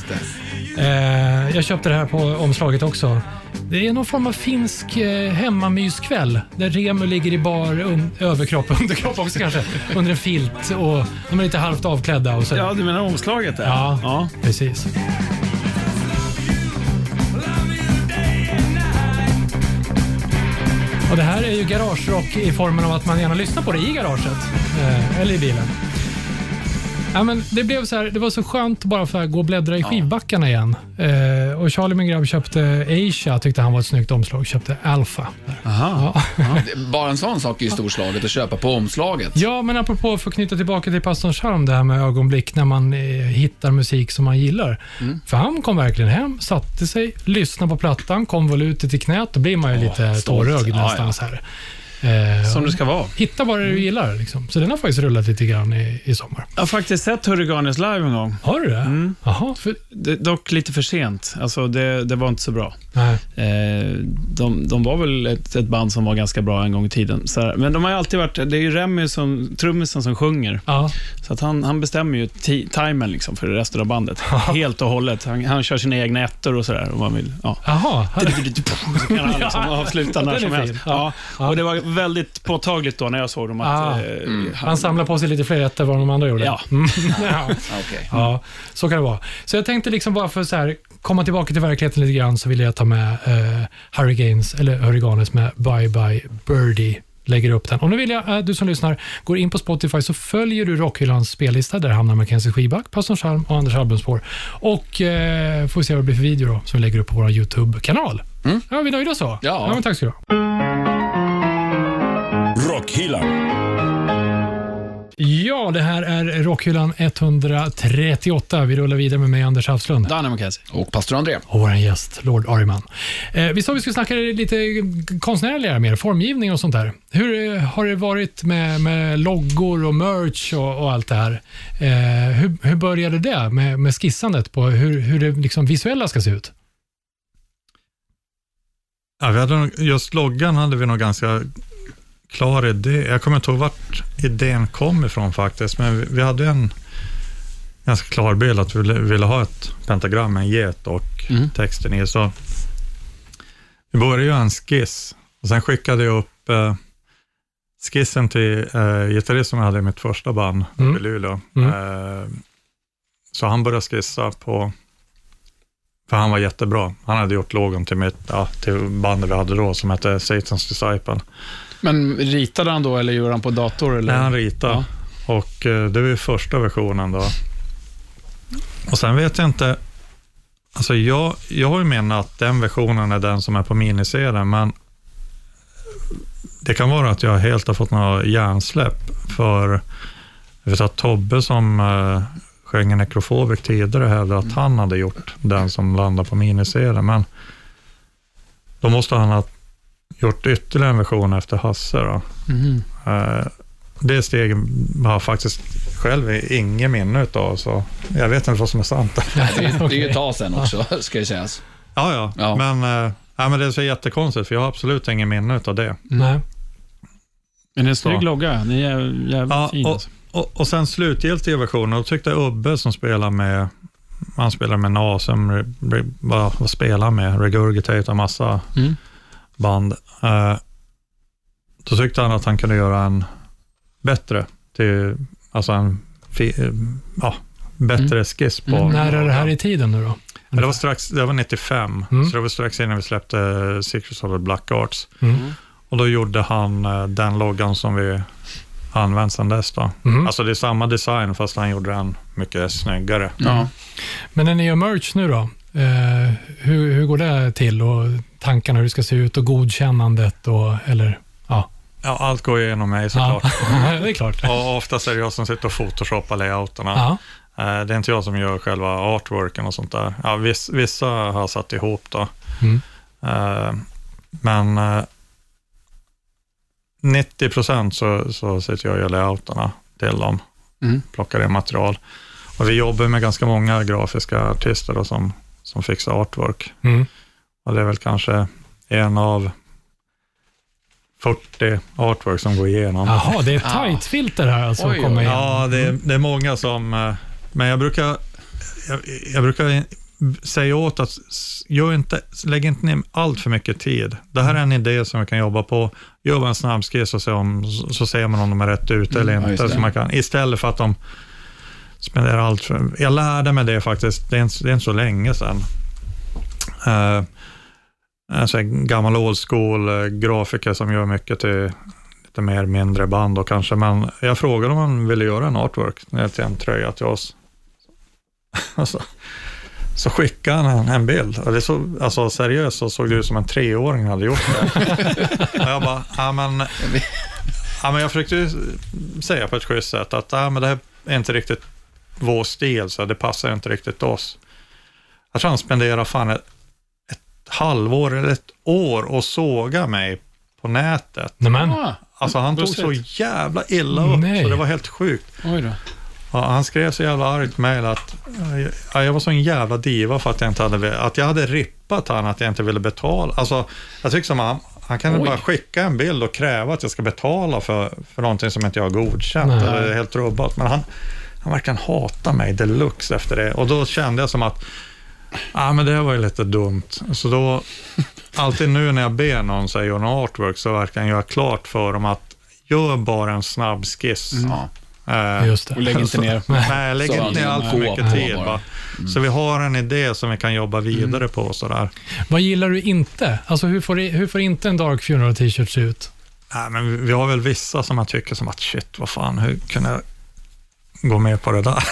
ja. Eh, jag köpte det här på omslaget också. Det är någon form av finsk eh, hemmamyskväll där Remu ligger i bar, un- överkropp, underkropp också kanske, under en filt och de är lite halvt avklädda och så. Ja, du menar omslaget där? Ja. ja. Precis. Och Det här är ju garagerock i formen av att man gärna lyssnar på det i garaget eh, eller i bilen. Ja, men det, blev så här, det var så skönt bara för att gå och bläddra i skivbackarna igen. Eh, och Charlie, min grabb, köpte Asia, tyckte han var ett snyggt omslag. Köpte Alpha. Aha. Ja. Bara en sån sak är ju storslaget att köpa på omslaget. Ja, men apropå för att knyta tillbaka till pastorns charm, det här med ögonblick när man eh, hittar musik som man gillar. För han kom verkligen hem, satte sig, lyssnade på plattan, konvolutet i knät. Då blir man ju lite stolt. tårögd Ja, nästan. ja. Så här. Eh, Som det ska vara. Hitta vad du gillar. Liksom. Så den har faktiskt rullat lite grann i, i sommar. Jag har faktiskt sett Hurriganes live en gång. Har du det? Jaha. För, Det, dock lite för sent. Alltså det, det var inte så bra. Eh, de, de var väl ett, ett band som var ganska bra en gång i tiden. Så här, men de har ju alltid varit, det är ju Remy, som, trummisen, som sjunger. Ja. Så att han, han bestämmer ju ti- timern liksom för resten av bandet. Helt och hållet. Han, han kör sina egna ettor och sådär. Om man vill. Ja. Så kan han liksom avsluta när som helst. Ja. Och det var väldigt påtagligt då när jag såg dem att... Ah. eh, Han samlar på sig lite fler rätter än vad de andra gjorde. Ja. Mm. ja. Okej. Ja, så kan det vara. Så jag tänkte liksom bara för så här, komma tillbaka till verkligheten lite grann så vill jag ta med eh, Hurricanes, eller Hurriganes med Bye Bye Birdie. Lägger upp den. Och nu vill jag att du som lyssnar går in på Spotify så följer du Rockhyllans spellista. Där hamnar Mackenzie Skiback, Pastorn Chalm och Anders albumspår. Och eh, får vi se vad det blir för video då, som vi lägger upp på vår YouTube-kanal. Mm. Ja, vi nöjda så? Ja. men tack ska du ha. Rockhyllan. Ja, det här är Rockhyllan 138. Vi rullar vidare med mig, Anders Hafslund. Danne McKenzie. Och pastor André. och vår gäst, Lord Ariman. Eh, vi sa vi skulle snacka lite konstnärligare mer, formgivning och sånt där. Hur eh, har det varit med, med loggor och merch och, och allt det här? Eh, hur, hur började det med, med skissandet på hur, hur det liksom visuella ska se ut? Ja, vi hade, just loggan hade vi nog ganska klar idé. Jag kommer inte ihåg vart idén kom ifrån faktiskt, men vi, vi hade en ganska klar bild att vi ville, ville ha ett pentagram med en get och Mm. texten i. Så vi började göra en skiss och sen skickade jag upp eh, skissen till eh, gitarristen som jag hade i mitt första band Mm. i Luleå. Mm. Eh, så han började skissa på För han var jättebra. Han hade gjort logon till, mitt, ja, till bandet vi hade då, som hette Satan's Disciple. Men ritade han då eller gjorde han på dator? Eller? Nej, han ritade. Ja. Och eh, det var ju första versionen då. Och sen vet jag inte, alltså jag, jag har ju menat att den versionen är den som är på miniserien, men det kan vara att jag helt har fått något hjärnsläpp, för jag vet att Tobbe som uh, sjöng Necrophobic tidigare hävdade att han hade gjort den som landade på miniserien, men då måste han ha gjort ytterligare en version efter Hasse. Då. Eh, det steget har jag faktiskt själv ingen minne utav, så jag vet inte vad som är sant. Det är, det är ju ett tag sedan också, ska ju sägas. ja, ja, Ja. Men, eh, ja, men det är så jättekonstigt, för jag har absolut ingen minne utav det. Nej. Men en snygg logga. Den är jä- jävligt Ja, fin. och, och, och sen slutgiltiga versionen, då tyckte jag Ubbe som spelar med, han spelar med Nasum, vad, vad spelar med? Regurgitate och massa Mm. Band. Eh, då tyckte han att han kunde göra en bättre, till, alltså en fi, eh, ja, bättre skiss på. Mm. När är det här i tiden nu då? Men det var strax, det var 95, Mm. så det var strax innan vi släppte eh, Secrets of the Black Arts. Mm. Och då gjorde han den loggan som vi använt sedan dess. Då. Mm. Alltså det är samma design, fast han gjorde den mycket snyggare. Ja. Men när ni gör merch nu då, eh, hur, hur går det till och tankarna hur det ska se ut och godkännandet och, eller, ja. Ja, allt går igenom mig såklart. Ja, det är klart. Och oftast är det jag som sitter och photoshoppar layouterna. Ja. Eh, Det är inte jag som gör själva artworken och sånt där. Ja, viss, vissa har jag satt ihop då. Mm. Eh, Men eh, 90 procent så, så sitter jag och gör layouterna till dem. Mm. Plockar in material. Och vi jobbar med ganska många grafiska artister då, som, som fixar artwork. Mm. Och det är väl kanske en av 40 artwork som går igenom. Jaha, det är ett tight filter här alltså Oj, kommer oj. in. Ja, det är, det är många som... eh, Men jag brukar, jag, jag brukar säga åt att gör inte, lägg inte ner allt för mycket tid. Det här är en idé som vi kan jobba på. Gör en snabbskiss och se om, så ser man om de är rätt ute eller Mm, ja, inte. det. så man kan, istället för att de spenderar allt för... Jag lärde mig det faktiskt, det är inte, det är inte så länge sedan. Uh, alltså en gammal old school eh, grafiker som gör mycket till lite mer mindre band och kanske, men jag frågade om han ville göra en artwork till en tröja till oss. alltså, så skickade han en, en bild. Och det så, alltså seriöst så såg det ut som en treåring hade gjort det. och jag bara, ja men, ja, men jag försökte ju säga på ett schysst sätt att ja, men det här är inte riktigt vår stil, så det passar inte riktigt oss. Jag tror han spenderade fan ett, ett halvår eller ett år och såga mig på nätet. Nämen. Ah, Alltså han tog så jävla illa upp, Nej. så det var helt sjukt. oj då. Ja, han skrev så jävla argt mejl att ja, jag var så en jävla diva för att jag inte hade, att jag hade rippat han, att jag inte ville betala. Alltså, jag tycker som han, han kan väl bara skicka en bild och kräva att jag ska betala för, för någonting som inte jag har godkänt. Nej. Eller är helt rubbat. Men han, han verkligen hatar mig deluxe efter det. Och då kände jag som att, ja men det här var ju lite dumt. Så då, alltid nu när jag ber någon säga göra artwork så verkar jag göra klart för dem att gör bara en snabb skiss. Ja. Eh, Just det. Och lägg inte så- ner. Nej, lägg Så inte ner allt för mycket på tid. Va? Så vi har en idé som vi kan jobba vidare på. och Sådär. Vad gillar du inte? Alltså hur får, hur får inte en Dark Funeral t-shirt se ut? Nej, men vi- vi har väl vissa som man tycker som att shit, vad fan, hur kunde jag gå med på det där?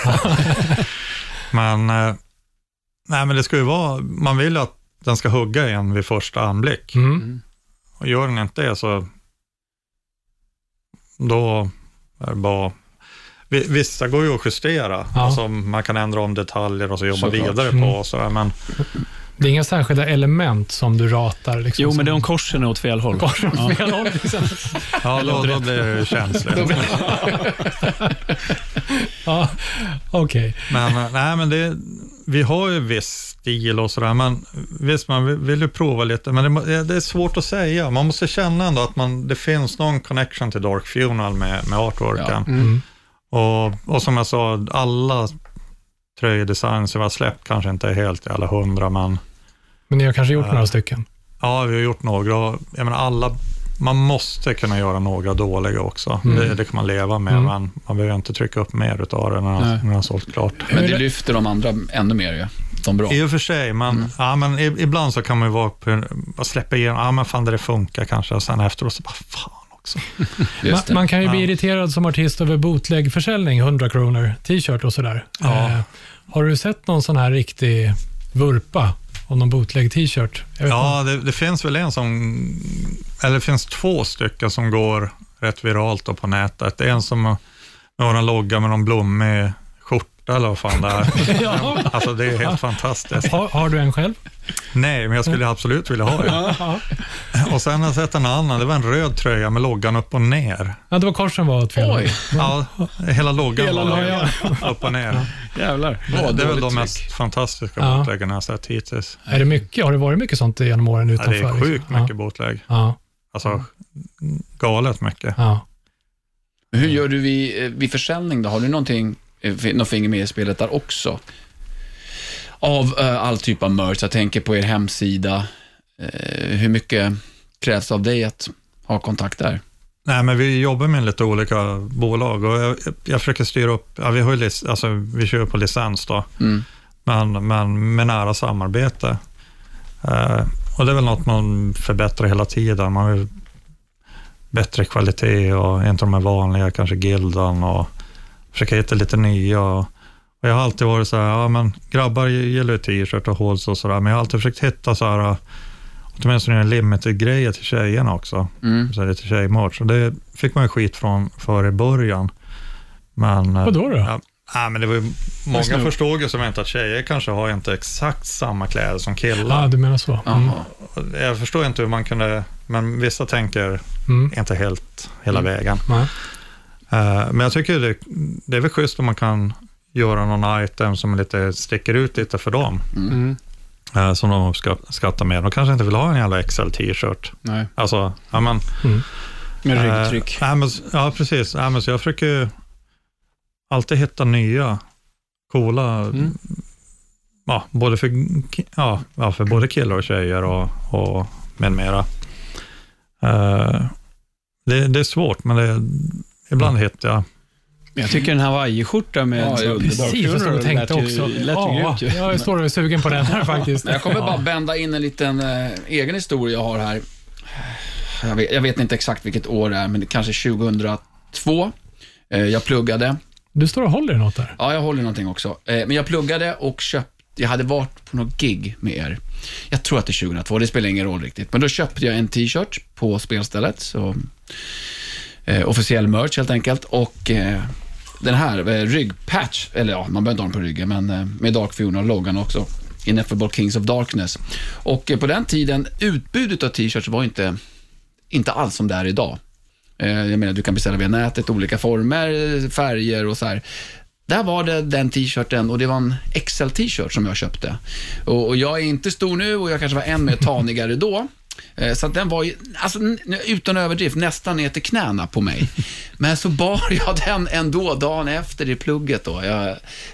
men, eh, nej, men det ska ju vara, man vill ju att den ska hugga igen vid första anblick. Mm. Och gör den inte det så då är det bara vi- Vissa går ju att justera, Ja. alltså man kan ändra om detaljer och så jobba Såklart. vidare Mm. på. Och sådär, men Det är inga särskilda element som du ratar? Liksom, Jo, men det är om korsen är åt fel håll. Kors åt Ja. fel håll, exempel. ja, då, då blir det känsligt. Ja, okej. Men, eh, nej, men det, vi har ju viss stil och sådär, men visst, man vill, ju prova lite, men det, det är svårt att säga. Man måste känna ändå att man, det finns någon connection till Dark Funeral med, med artworken. Mm. Och, och som jag sa, alla tröjdesigns vi har släppt kanske inte är helt jävla hundra, men Men ni har kanske gjort några stycken? ja, vi har gjort några. och Jag menar, alla, man måste kunna göra några dåliga också. Mm. Det, det kan man leva med, Mm. men man behöver inte trycka upp mer utav det när man när man har sålt klart. Men det lyfter de andra ännu mer ju. som bra. I och för sig, men, Mm. ja, men ibland så kan man ju vara på, släppa igenom, ja men fan det funkar kanske, och sen efteråt så bara, fan också. Man, man kan ju bli Ja. irriterad som artist över bootleg-försäljning, 100 kronor, t-shirt och sådär. Ja. Eh, har du sett någon sån här riktig vurpa om någon bootleg-t-shirt? Jag vet Ja, det, det finns väl en som, eller det finns två stycken som går rätt viralt på nätet. Det är en som har en logga med någon blommig skjorta eller vad fan det är. inte. ja. Alltså det är helt fantastiskt. har, har du en själv? Nej, men jag skulle absolut vilja ha det. Ja. Och sen har jag sett en annan, det var en röd tröja med loggan upp och ner. ja, det var korsen var åt fel. Oj. Ja, hela loggan Hela var loggan. upp och ner. Jävlar. Det, det är väl de tryck. mest fantastiska Ja. bootleggarna jag sett hittills. Är det mycket? Har det varit mycket sånt genom åren Ja, utanför? det är sjukt liksom? mycket bootleg. Ja, Alltså galet mycket. ja. Hur gör du vid, eh, vid försäljning då? Har du någonting, något finger med i spelet där också? Av eh, all typ av merch. Jag tänker på er hemsida. Eh, hur mycket krävs av dig att ha kontakt där? Nej, men vi jobbar med lite olika bolag och jag, jag försöker styra upp, ja, vi, har ju, alltså, vi kör på licens då, Mm. men, men med nära samarbete. Eh, och det är väl något man förbättrar hela tiden. Man vill bättre kvalitet och inte de här vanliga, kanske gildan och försöka hitta lite nya. Och, och jag har alltid varit så här, ja men grabbar gillar ju t-shirt och håls och sådär, men jag har alltid försökt hitta så här, åtminstone en limited-grejer till tjejerna också Mm. så lite tjejmatch. Och det fick man ju skit från för i början. Men, eh, Vadå då? Ja, ja, men det var ju, många förstod ju som inte att tjejer kanske har inte exakt samma kläder som killar. Ja, du menar så. Mm. Jag förstår inte hur man kunde, men vissa tänker Mm. inte helt hela Mm. vägen. Nej. Eh, men jag tycker det, det är väl schysst om man kan göra någon item som lite sticker ut lite för dem. Mm. eh, som de ska skatta med. De kanske inte vill ha en jävla XL-t-shirt. Nej, Alltså, ja men med Eh, ryggtryck. nej, men, ja, precis. Nej, men, så jag försöker ju alltid hitta nya coola, Mm. ja, både för, ja, ja, för både killar och tjejer och, och med mera. Eh, det, det är svårt, men det, ibland hittar jag. Men jag tycker den här Hawaii-skjortan med Ja. Precis, jag stod och tänkte lät ju- också. lät Ja, ju. jag står och är sugen på den här faktiskt. Men jag kommer bara bända in en liten eh, egen historia jag har här. Jag vet, jag vet inte exakt vilket år det är, men det kanske 2002. Eh, jag pluggade. Du står och håller i något där. Ja, jag håller någonting också. Eh, men jag pluggade och köpte, jag hade varit på något gig med er. Jag tror att det är 2002, det spelar ingen roll riktigt. Men då köpte jag en t-shirt på spelstället. Så, eh, officiell merch helt enkelt. Och eh, den här eh, ryggpatch, eller ja, man behöver inte ha den på ryggen, men eh, med Dark Funeral-loggan också. Ineffable Kings of Darkness. Och eh, på den tiden, utbudet av t-shirts var inte, inte alls som det är idag. Eh, Jag menar, du kan beställa via nätet, olika former, färger och så här. Där var det den t-shirten och det var en XL-t-shirt som jag köpte. Och, och jag är inte stor nu och jag kanske var än mer tanigare då. Eh, Så den var, ju- alltså, utan överdrift, nästan ner till knäna på mig. Men så bar jag den ändå dagen efter i plugget. Då.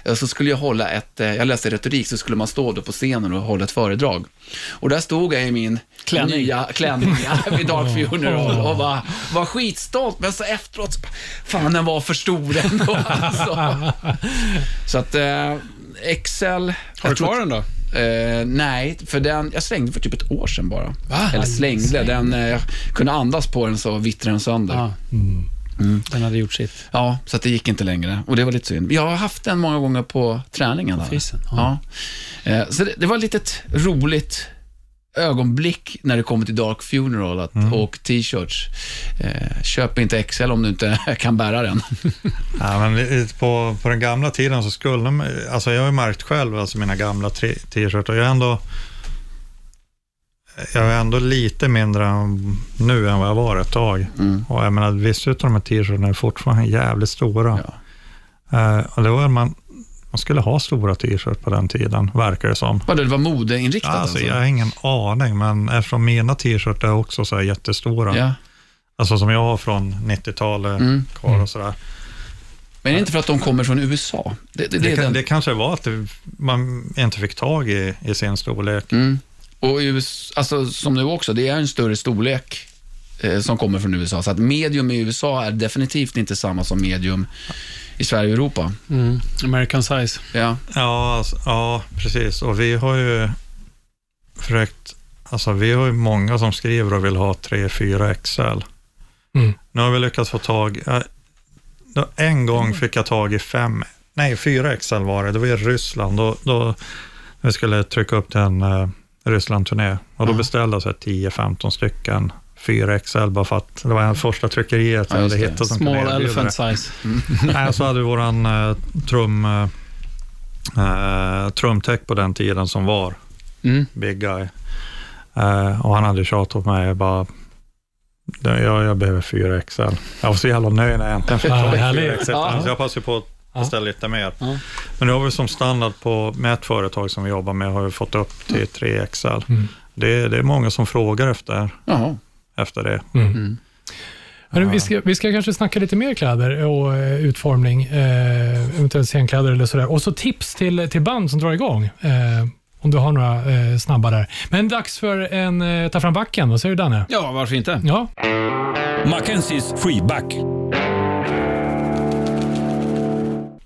Jag, så skulle jag hålla ett, eh, jag läste retorik, så skulle man stå då på scenen och hålla ett föredrag. Och där stod jag i min Klänning. nya klänning vid Dark Funeral och var, var skitstolt. Men så efteråt, så fan den var för stor ändå. Alltså. Så att eh, Excel... Har du kvar den då? Eh, nej, för den, jag slängde för typ ett år sedan bara. Va? Eller slängde, den, eh, jag kunde andas på den så vittrade den sönder. Ja. Mm. Den hade gjort sitt. Ja, så det gick inte längre. Och det var lite synd. Jag har haft den många gånger på träningen. Där. Fisen, Ja. Eh, Så det, det var ett litet roligt ögonblick när det kommer till Dark Funeral att, och t-shirts. Eh, köp inte XL om du inte kan bära den. Ja, men på, på den gamla tiden så skulle man, alltså jag har ju märkt själv, alltså mina gamla tre- t-shirtar, jag är ändå jag är ändå lite mindre än- nu än vad jag var ett tag. Mm. Och jag menar, vissa av de här t-shirtarna är fortfarande jävligt stora. Eh, och det var man, man skulle ha stora t-shirts på den tiden, verkar det som. Vadå, det var modeinriktat Alltså, alltså? Jag har ingen aning, men eftersom mina t-shirts är också så jättestora, Ja. alltså som jag har från 90-talet Mm. kvar och sådär. Men är det inte för att de kommer från USA? Det, det, det, kan, det kanske var att man inte fick tag i, i sin storlek. Mm. Och US, alltså, som nu också, det är en större storlek eh, som kommer från USA. Så att medium i USA är definitivt inte samma som medium i Sverige och Europa. Mm. American Size. Ja. Ja, alltså, ja, precis. Och vi har ju försökt, alltså vi har ju många som skriver och vill ha 3-4 XL. Mm. Nu har vi lyckats få tag, eh, då en gång fick jag tag i fem, nej 4 XL var det, det var i Ryssland. Då, då vi skulle trycka upp till en uh, Ryssland-turné och då beställde jag så här 10-15 stycken 4 XL bara för att det var en första tryckeriet Ja, jag hade det. hittat som Small elephant size. Nej, så hade vi våran uh, trum, uh, uh, trumtech på den tiden som var Mm. big guy. Uh, och han hade tjatat på mig bara, "Det- jag, jag behöver 4 XL. Jag var så jävla nöjd när jag äntligen fick Ja, tag i 4 härligt. XL. Ja. Så jag passade på att beställa lite mer. Ja. Men nu har vi som standard på, med ett företag som vi jobbar med, har vi fått upp till 3 XL. Mm. Det, det är många som frågar efter, Jaha. Efter det. Mm. Mm. Men vi, ska, vi ska kanske snacka lite mer kläder och eh, utformning, eh, eventuellt scenkläder eller sådär. Och så tips till, till band som drar igång, eh, om du har några eh, snabba där. Men dags för en eh, Ta fram backen, vad säger du Danne? Ja, varför inte? Ja, Mackenzies freeback.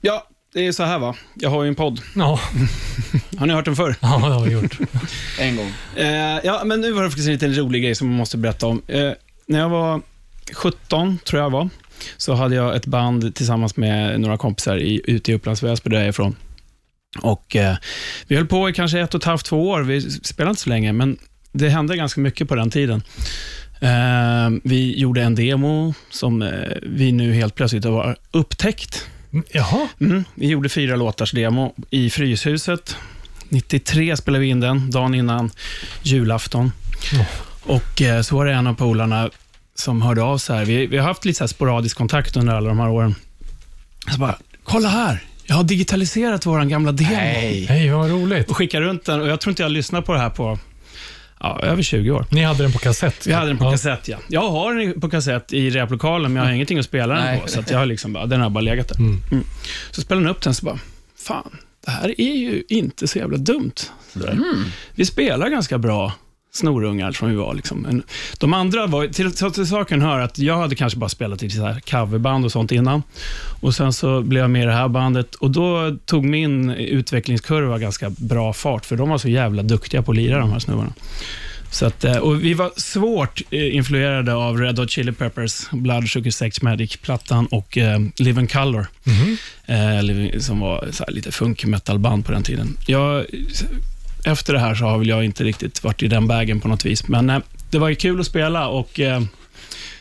Ja, det är så här va. Jag har ju en podd. ja, Har ni hört den förr? ja det har vi gjort. En gång. Eh, ja, men nu var det faktiskt en liten rolig grej som jag måste berätta om. Eh, när jag var 17, tror jag var, så hade jag ett band tillsammans med några kompisar i, ute i Upplands Väsby, där jag är ifrån. Och, eh, vi höll på i kanske ett och ett halvt, två år. Vi spelade inte så länge, men det hände ganska mycket på den tiden. Eh, vi gjorde en demo som eh, vi nu helt plötsligt har upptäckt. Jaha, Mm, vi gjorde fyra låtars demo i Fryshuset. 93 spelade vi in den, dagen innan julafton. Ja. Och eh, så var det en av polarna som hörde av sig. Här. Vi, vi har haft lite så sporadisk kontakt under alla de här åren. Så bara, kolla här, jag har digitaliserat vår gamla demo. Nej. hej vad roligt. Och skickade runt den. Och jag tror inte jag lyssnat på det här på ja, över 20 år. Ni hade den på kassett? Vi hade den på ja. kassett, ja. Jag har den på kassett i replokalen, men jag har ingenting att spela den Nej. på. Så att jag har liksom bara, den har bara legat där. Mm. Så spelade den upp den, så bara, fan, det här är ju inte så jävla dumt. Sådär. Vi spelar ganska bra snorungar som vi var. Liksom. Men de andra var, till, till, till saken hör att jag hade kanske bara spelat i så här coverband och sånt innan. Och Sen så blev jag med i det här bandet och då tog min utvecklingskurva ganska bra fart, för de var så jävla duktiga på att lira, de här snubbarna. Så att, eh, och vi var svårt eh, influerade av Red Hot Chili Peppers, Blood Sugar Sex Magic-plattan och eh, Live in Color, Mhm. eh, Live- som var lite funk metal-band på den tiden. Jag, efter det här så har väl jag inte riktigt varit i den vägen på något vis, men eh, det var ju kul att spela och eh,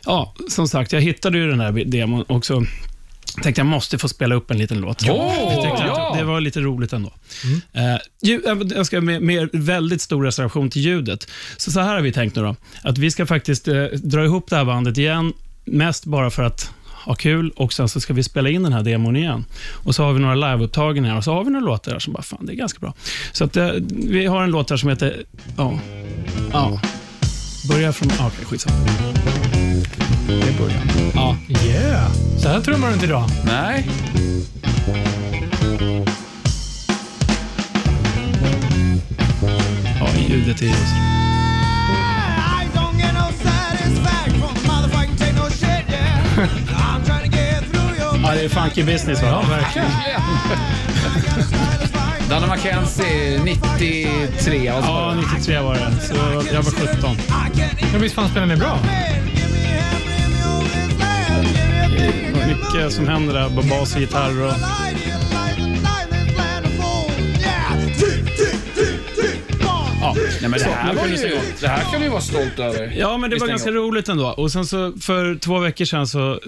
ja, som sagt, jag hittade ju den här demon och så tänkte jag måste få spela upp en liten låt. Tänkte ja. det var lite roligt ändå. Ljud, eh, jag ska med, med väldigt stor reservation till ljudet. Så, så här har vi tänkt nu då, att vi ska faktiskt eh, dra ihop det här bandet igen, mest bara för att ha kul och sen så ska vi spela in den här demon igen. Och så har vi några liveupptagningar och så har vi några låtar där som bara, fan det är ganska bra. Så att eh, vi har en låt där som heter, ja, ja, börja från, okej skitsamma. Det börjar. Ja. Yeah, så här trummar du inte idag. Nej. Ja, ljudet är just. I don't get no satisfaction. Motherfucking take no shit, yeah. Ja, det är funky business va? Ja, verkligen. Danne Mackenzie, 93. Alltså. Ja, 93 var det. Så jag var 17. Men visst fan spelar ni bra? Mycket som händer där. på Bas och gitarr och... Ja, Nej, men det, här var ju, det här kan vi vara stolt över. Ja, men det Visst var ganska gång. roligt ändå. Och sen så för två veckor sedan så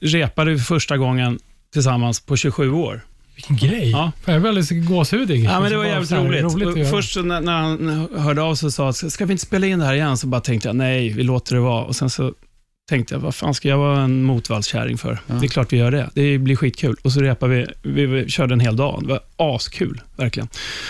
repade vi för första gången tillsammans på 27 år. Vilken grej. Ja. Jag är väldigt gåshudig. Ja, men det var jävligt så här roligt. roligt först när, när han hörde av sig och sa, ska vi inte spela in det här igen? Så bara tänkte jag, nej, vi låter det vara. Och sen så tänkte jag, vad fan ska jag vara en motvallskärring för? Det är klart vi gör det. Det blir skitkul. Och så repade vi, vi, vi körde en hel dag. Det var askul, verkligen.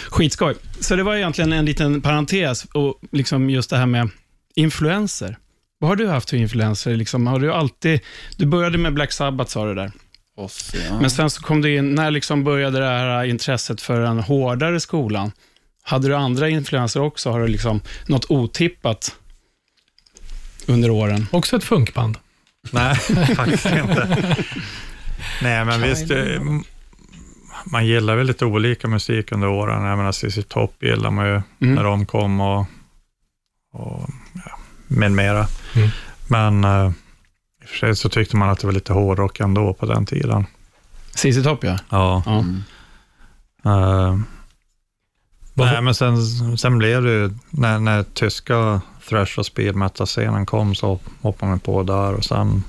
Skitskoj. Så det var egentligen en liten parentes och liksom just det här med influenser. Vad har du haft för influenser? Liksom, har du alltid, du började med Black Sabbath sa du där. Oss, ja. Men sen så kom du in, när liksom började det här intresset för den hårdare skolan? Hade du andra influenser också? Har du liksom något otippat under åren? Också ett funkband. Nej, faktiskt inte. Nej, men visst, eh, man gillar väl lite olika musik under åren. Jag menar, ZZ Top gillar man ju Mm. när de kom och, och ja, med mera. Mm. Men eh, i och för sig så tyckte man att det var lite hårdrock ändå på den tiden. CC Top, ja. Ja. ja. Mm. Vad- nej, men sen, sen blev det ju, när, när tyska thrash och speed metal-scenen kom så hoppade man på där och sen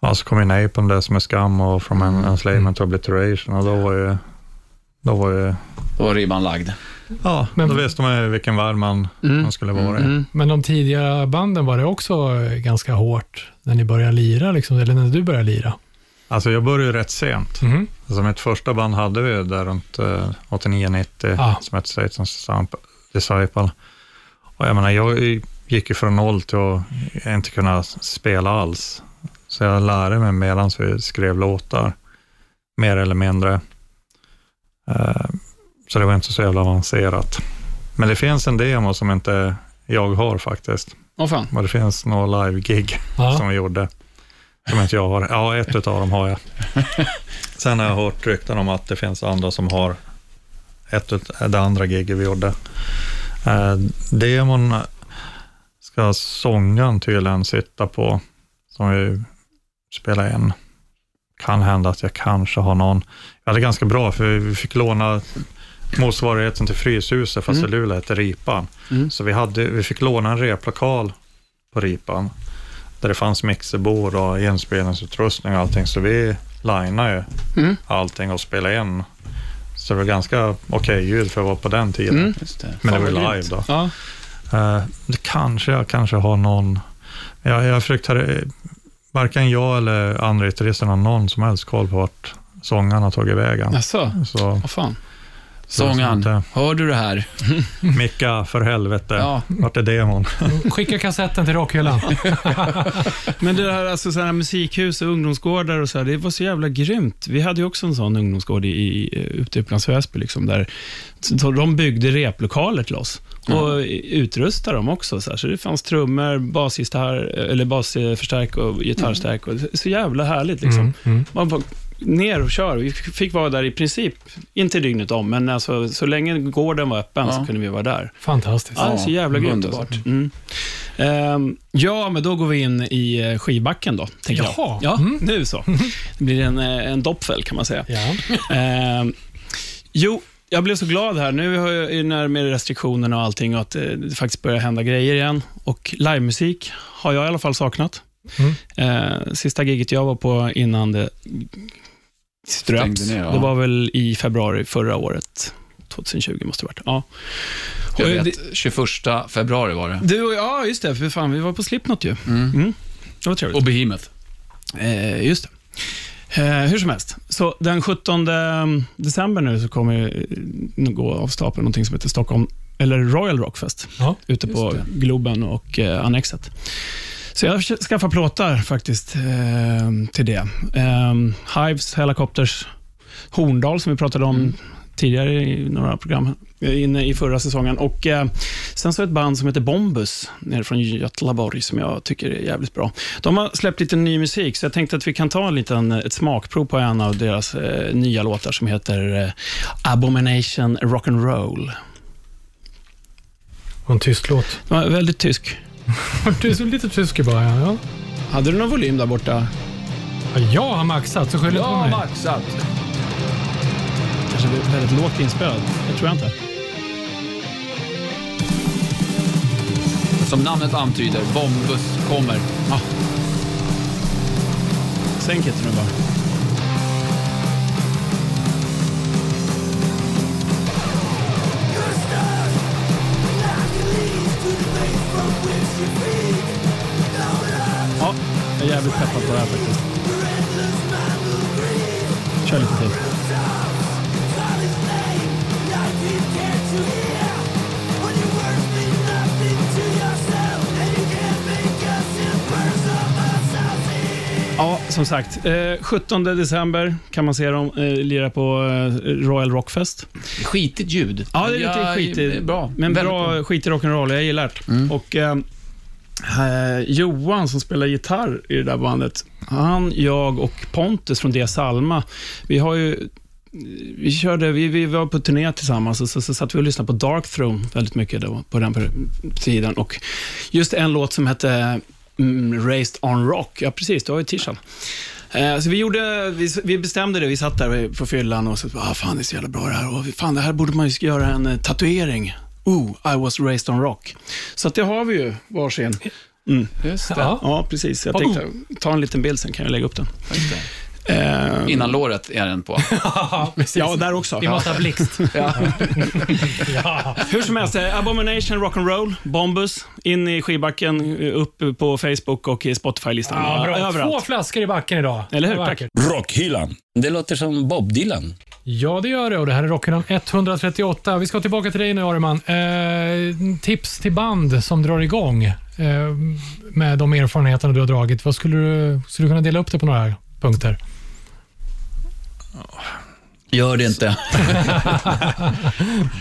ja, så kom ju Napalm, det som är skam och From Mm. Enslavement to Obliteration och då var ju, då var ju, Då var ribban lagd. ja, Men- då visste man ju vilken värld man, Mm. man skulle vara i. Mm. Men de tidiga banden, var det också eh, ganska hårt när ni började lira, liksom, eller när du började lira? Alltså jag började ju rätt sent. Mhm. Alltså mitt första band hade vi där runt eh, 89-90 Ah. som hette Satan's Disciple. Och jag menar, jag gick ju från noll till att inte kunna spela alls. Så jag lärde mig medan vi skrev låtar, mer eller mindre. Eh, så det var inte så jävla avancerat. Men det finns en demo som inte jag har faktiskt. Åh fan. Och det finns några live-gig Ja. som vi gjorde, som inte jag har. Ja, ett utav dem har jag. Sen har jag hört rykten om att det finns andra som har ett det andra giget vi gjorde. Eh, demon ska sångaren tydligen sitta på, som vi spelar in. Kan hända att jag kanske har någon. Jag hade ganska bra, för vi fick låna motsvarigheten till Fryshuset, fast Mm. i Luleå hette Ripan. Mm. Så vi, hade, vi fick låna en replokal på Ripan, där det fanns mixerbord och inspelningsutrustning och allting, så vi linade ju Mm. allting och spelade in. Så det var ganska okej ljud för att vara på den tiden. Mm. Just det. Men det var live då. Ja. Eh, det kanske, jag kanske har någon, jag, jag har försökt, varken jag eller andra gitarrister har någon som helst koll på vart sångaren har tagit vägen. Jaså? Så Vad fan? Sångaren, hör du det här? Micka, för helvete, Ja. vart är demon? Skicka kassetten till rockhyllan. Men det här, alltså, så här musikhus och ungdomsgårdar och så här, det var så jävla grymt. Vi hade ju också en sån ungdomsgård i, i, ute i Upplands Väsby, liksom, där så de byggde replokaler till oss och utrustade dem också. Så, här. så det fanns trummor, basgitarr, eller basförstärk och gitarrstärk. Och så jävla härligt. Liksom. Mm, mm. Man bara ner och kör. Vi fick vara där i princip, inte dygnet om, men alltså, så länge gården var öppen så Ja. kunde vi vara där. Fantastiskt. Ja, det är så jävla grymt. underbart. Mm. Ehm, ja, men då går vi in i eh, skivbacken då, tänker Jaha. jag. Ja, Mm. nu så. Det blir en, eh, en doppfäll kan man säga. Ja. Ehm, jo, jag blev så glad här. Nu har jag, när med restriktionerna och allting och att eh, det faktiskt börjar hända grejer igen. Och livemusik har jag i alla fall saknat. Mm. Sista giget jag var på innan det ströps, ner, ja. det var väl i februari förra året. 2020 måste det ha varit. Ja. Jag vet, 21 februari var det. Du och ja, just det. För fan, vi var på Slipknot ju. Mm. Mm. Det var trevligt. Och Behemoth. Eh, just det. Eh, hur som helst, så den 17 december nu så kommer det gå av stapeln någonting som heter Stockholm, eller Royal Rockfest, Ja, ute på. Globen och eh, Annexet. Så jag ska- skaffar plåtar faktiskt eh, till det. Eh, Hives, Helicopters, Horndal som vi pratade om Mm. tidigare i några program eh, inne i förra säsongen. Och eh, Sen så ett band som heter Bombus, nere från Götlaborg, som jag tycker är jävligt bra. De har släppt lite ny musik, så jag tänkte att vi kan ta en liten, ett smakprov på en av deras eh, nya låtar som heter eh, Abomination Rock'n'Roll. och en tysk låt. Var väldigt tysk. Du är så lite tysk bara. Ja. Ja. Hade du någon volym där borta? Ja, Jag har maxat, så skyll inte på mig. maxat. Kanske väldigt lågt inspelad. Det tror jag inte. Som namnet antyder, Bombus kommer. Ja. Sänk inte nu bara. Jag är jävligt peppad på det här faktiskt. Kör lite till. Ja, som sagt. Eh, 17 december kan man se dem eh, lira på eh, Royal Rockfest. Skitigt ljud. Ja, det är lite Ja, skitigt. Bra. Men Väldigt bra skit i rock'n'roll. Jag gillar det. Mm. Och, eh, Johan som spelar gitarr i det där bandet, han, jag och Pontus från Dia Salma, vi har ju vi, körde, vi, vi var på turné tillsammans och så, så satt vi och lyssnade på Dark Throne väldigt mycket då, på den tiden. Och just en låt som hette mm, Raised on Rock, ja precis, du har ju t-shirten. Eh, så vi, gjorde, vi, vi bestämde det, vi satt där på fyllan och så, ah, fan det är så jävla bra det här. Och fan, det här borde man ju göra en eh, tatuering. Ooh, I was raised on rock. Så att det har vi ju varsin. Mm. Just det. Ja. Ja, precis. Jag tänkte ta en liten bild sen kan jag lägga upp den. Eh, Innan låret är den på. Ja, precis. ja, där också. Vi måste ha blixt. Ja. Ja. Hur som helst, eh, Abomination Rock'n'Roll, Bombus, in i skivbacken, eh, upp på Facebook och i Spotify-listan. Ja, bra. Två Överallt. flaskor i backen idag. Eller hur? Tack. Rockhyllan. Det låter som Bob Dylan. Ja, det gör det och det här är Rockhyllan 138. Vi ska tillbaka till dig nu, Areman. Eh, tips till band som drar igång eh, med de erfarenheterna du har dragit. Vad skulle du, skulle du kunna dela upp det på några punkter? Gör det inte.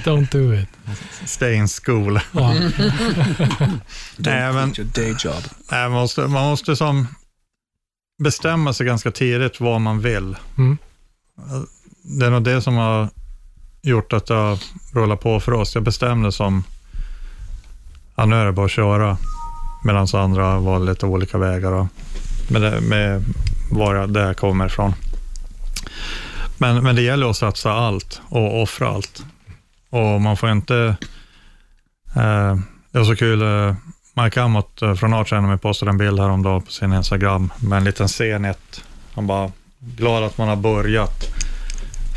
Don't do it. Stay in school. Ja. Nej, men, day job. nej, man, måste, man måste som bestämma sig ganska tidigt vad man vill. Mm. Det är nog det som har gjort att jag rullar på för oss. Jag bestämde som, ja, nu är det bara att köra, medan andra var lite olika vägar och, med, det, med var jag, där jag kommer ifrån. Men, men det gäller att satsa allt och offra allt. Och man får inte... Eh, det var så kul, eh, Mike Amott eh, från Art Enemy postade en bild häromdagen på sin Instagram med en liten scen Han bara, glad att man har börjat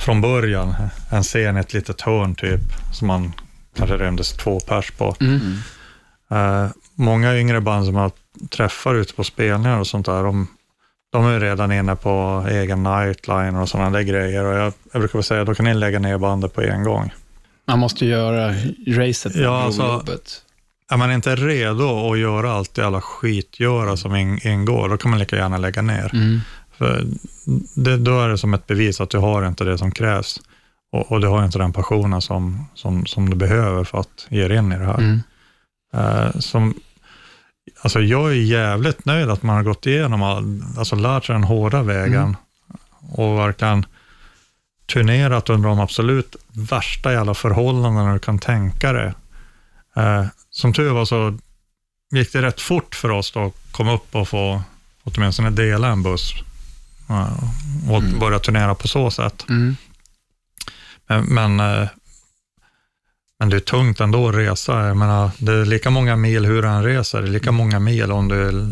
från början. En scen i ett litet hörn typ, som man kanske rymdes två pers på. Mm. Eh, många yngre band som jag träffar ute på spelningar och sånt där, de, de är ju redan inne på egen nightliner och sådana där grejer. Och jag, jag brukar väl säga, då kan ni lägga ner bandet på en gång. Man måste ju göra racet. Ja, alltså, Jobbet. är man inte redo att göra allt det alla skitgöra som in, ingår, då kan man lika gärna lägga ner. Mm. För det, då är det som ett bevis att du har inte det som krävs. Och, och du har inte den passionen som, som, som du behöver för att ge dig in i det här. Mm. Eh, som, alltså jag är jävligt nöjd att man har gått igenom, all, alltså lärt sig den hårda vägen och verkligen turnerat under de absolut värsta jävla förhållandena du kan tänka dig. Eh, som tur var så gick det rätt fort för oss då att komma upp och få åtminstone dela en buss eh, och börja turnera på så sätt. Mm. Men, men, eh, men det är tungt ändå att resa. Jag menar, det är lika många mil hur du än reser. Det är lika många mil om du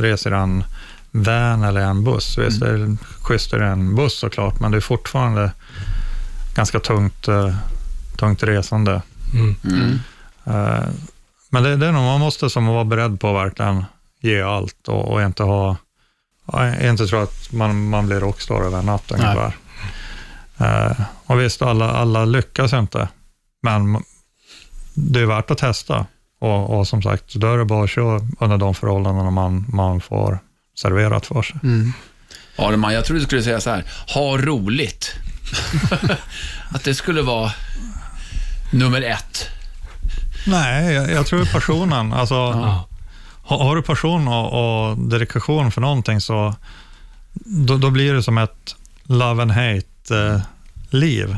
reser en van eller en buss. Visst, det är schysst är en buss såklart, men det är fortfarande ganska tungt, eh, tungt resande. Mm. Mm. Men det, det är nog, man måste som vara beredd på att verkligen ge allt och, och inte ha, ja, inte tro att man, man blir rockstar över en natt ungefär. Eh, och visst, alla, alla lyckas inte, men det är värt att testa. Och, och som sagt, då är det bara att köra under de förhållandena man, man får serverat för sig. Arman, jag trodde du skulle säga så här, ha roligt. att det skulle vara nummer ett. Nej, jag, jag tror passionen. Alltså, Ja. Har, har du passion och, och dedikation för någonting så då, då blir det som ett love and hate-liv.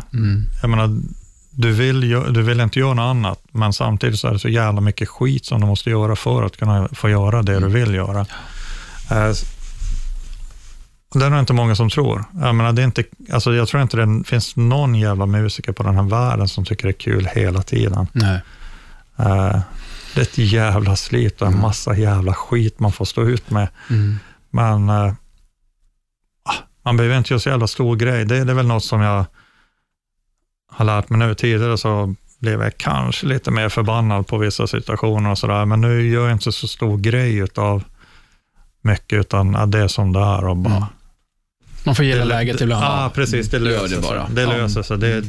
Jag menar, du vill, du vill inte göra något annat, men samtidigt så är det så jävla mycket skit som du måste göra för att kunna få göra det du vill göra. Eh, det är nog inte många som tror. Jag, menar, det är inte, alltså jag tror inte det finns någon jävla musiker på den här världen som tycker det är kul hela tiden. Nej. Eh, det är ett jävla slit och en massa jävla skit man får stå ut med. Men eh, ah, man behöver inte göra så jävla stor grej. Det, det är väl något som jag har lärt mig nu. Tidigare så blev jag kanske lite mer förbannad på vissa situationer och sådär, men nu gör jag inte så stor grej av mycket, utan ja, det är som det är och bara... Man får gilla det- läget det, ibland. Ja, precis. Det Gör löser det sig. bara. Det Ja. löser sig. Det,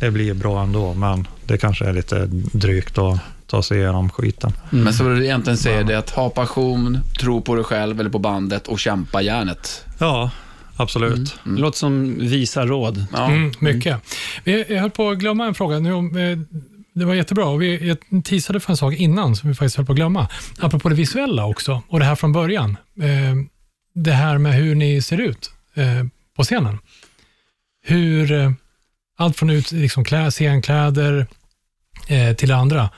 det blir bra ändå, men det kanske är lite drygt att ta sig igenom skiten. Men så vad du egentligen säger det är att ha passion, tro på dig själv eller på bandet och kämpa järnet. Ja, absolut. Det låter som visa råd. Ja. Mm, mycket. Vi- Jag höll på att glömma en fråga. Nu, eh, det var jättebra. Och vi, teasade för en sak innan som vi faktiskt höll på att glömma. Apropå det visuella också och det här från början. Eh, det här med hur ni ser ut eh, på scenen. Hur, allt från ut, liksom klä, scenkläder eh, till det andra.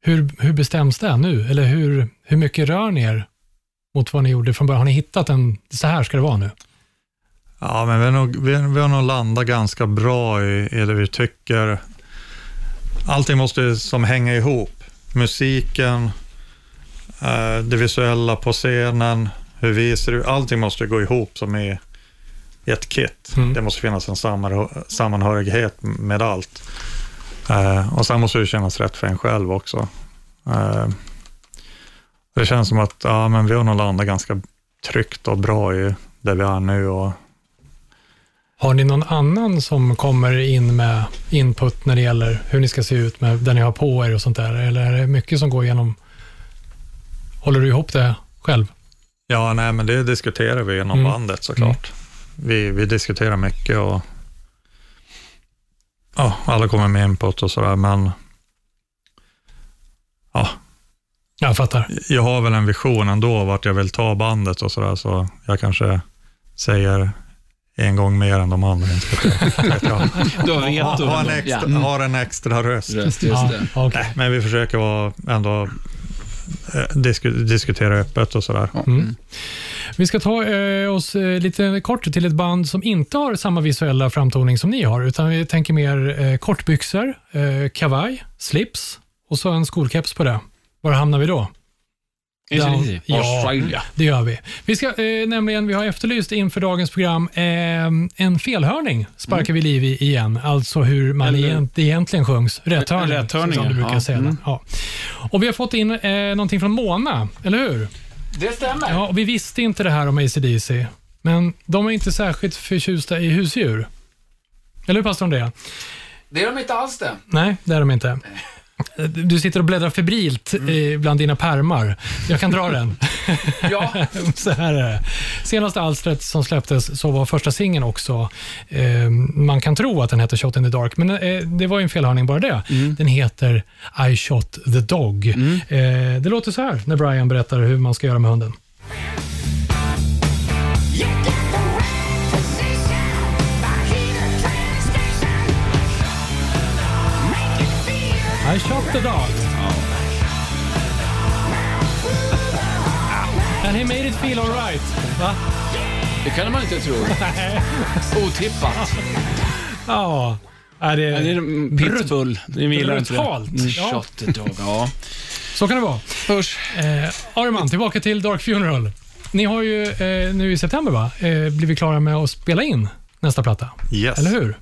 Hur, hur bestäms det nu? Eller hur, hur mycket rör ni er mot vad ni gjorde från början? Har ni hittat en, så här ska det vara nu? Ja, men vi har nog, vi, vi har nog landat ganska bra i, i det vi tycker. Allting måste som hänga ihop. Musiken, eh, det visuella på scenen, hur vi ser ut. Allting måste gå ihop som är i ett kit. Mm. Det måste finnas en sammanhö- sammanhörighet med allt. Eh, och sen måste det kännas rätt för en själv också. Eh, det känns som att ja, men vi har nog landat ganska tryggt och bra i där vi är nu. Och, Har ni någon annan som kommer in med input när det gäller hur ni ska se ut med där ni har på er och sånt där? Eller är det mycket som går igenom? Håller du ihop det själv? ja, nej, men det diskuterar vi inom Mm. bandet såklart. Vi, vi diskuterar mycket och ja, alla kommer med input och sådär, men ja, Jag fattar. jag har väl en vision ändå vart jag vill ta bandet och sådär, så jag kanske säger en gång mer än de andra jag. Du har veto. ha, ha, en extra, Ja. har en extra röst. Röst, just Ja, det. okej. Nej, men vi försöker vara ändå eh, disku, diskutera öppet och sådär. Ja. Mm. Vi ska ta eh, oss eh, lite kort till ett band som inte har samma visuella framtoning som ni har, utan vi tänker mer eh, kortbyxor, eh, kavaj, slips och så en skolkeps på det. Var hamnar vi då? Ja, Australia. det gör vi. Vi ska eh, nämligen, vi har efterlyst inför dagens program eh, en felhörning sparkar vi liv i igen. Alltså hur man Eller- egent, egentligen sjungs. Rätthörning, Rätthörning, som du brukar ja. säga. Mm. Ja. Och vi har fått in eh, någonting från Mona, eller hur? Det stämmer. Ja, vi visste inte det här om ACDC, men de är inte särskilt förtjusta i husdjur. Eller hur, pastor Andrea? Det är de inte alls det. Nej, det är de inte. Du sitter och bläddrar febrilt eh, bland dina pärmar. Jag kan dra den. Ja. Så här är det. Senaste alstret som släpptes så var första singeln också, eh, man kan tro att den heter Shot in the Dark, men eh, det var ju en felhörning bara det. Den heter I shot the dog. Eh, det låter så här när Brian berättar hur man ska göra med hunden. You I shot the dog. And he made it feel alright. Va? Det kan man inte tro. Otippat. Ja. Är det, Ja, det är pitbull. Gillar inte det. Ja, Shot the dog. Ja. så kan det vara. Usch. Eh, Arman, tillbaka till Dark Funeral. Ni har ju eh, nu i september va, eh, blivit klara med att spela in nästa platta. Yes. Eller hur?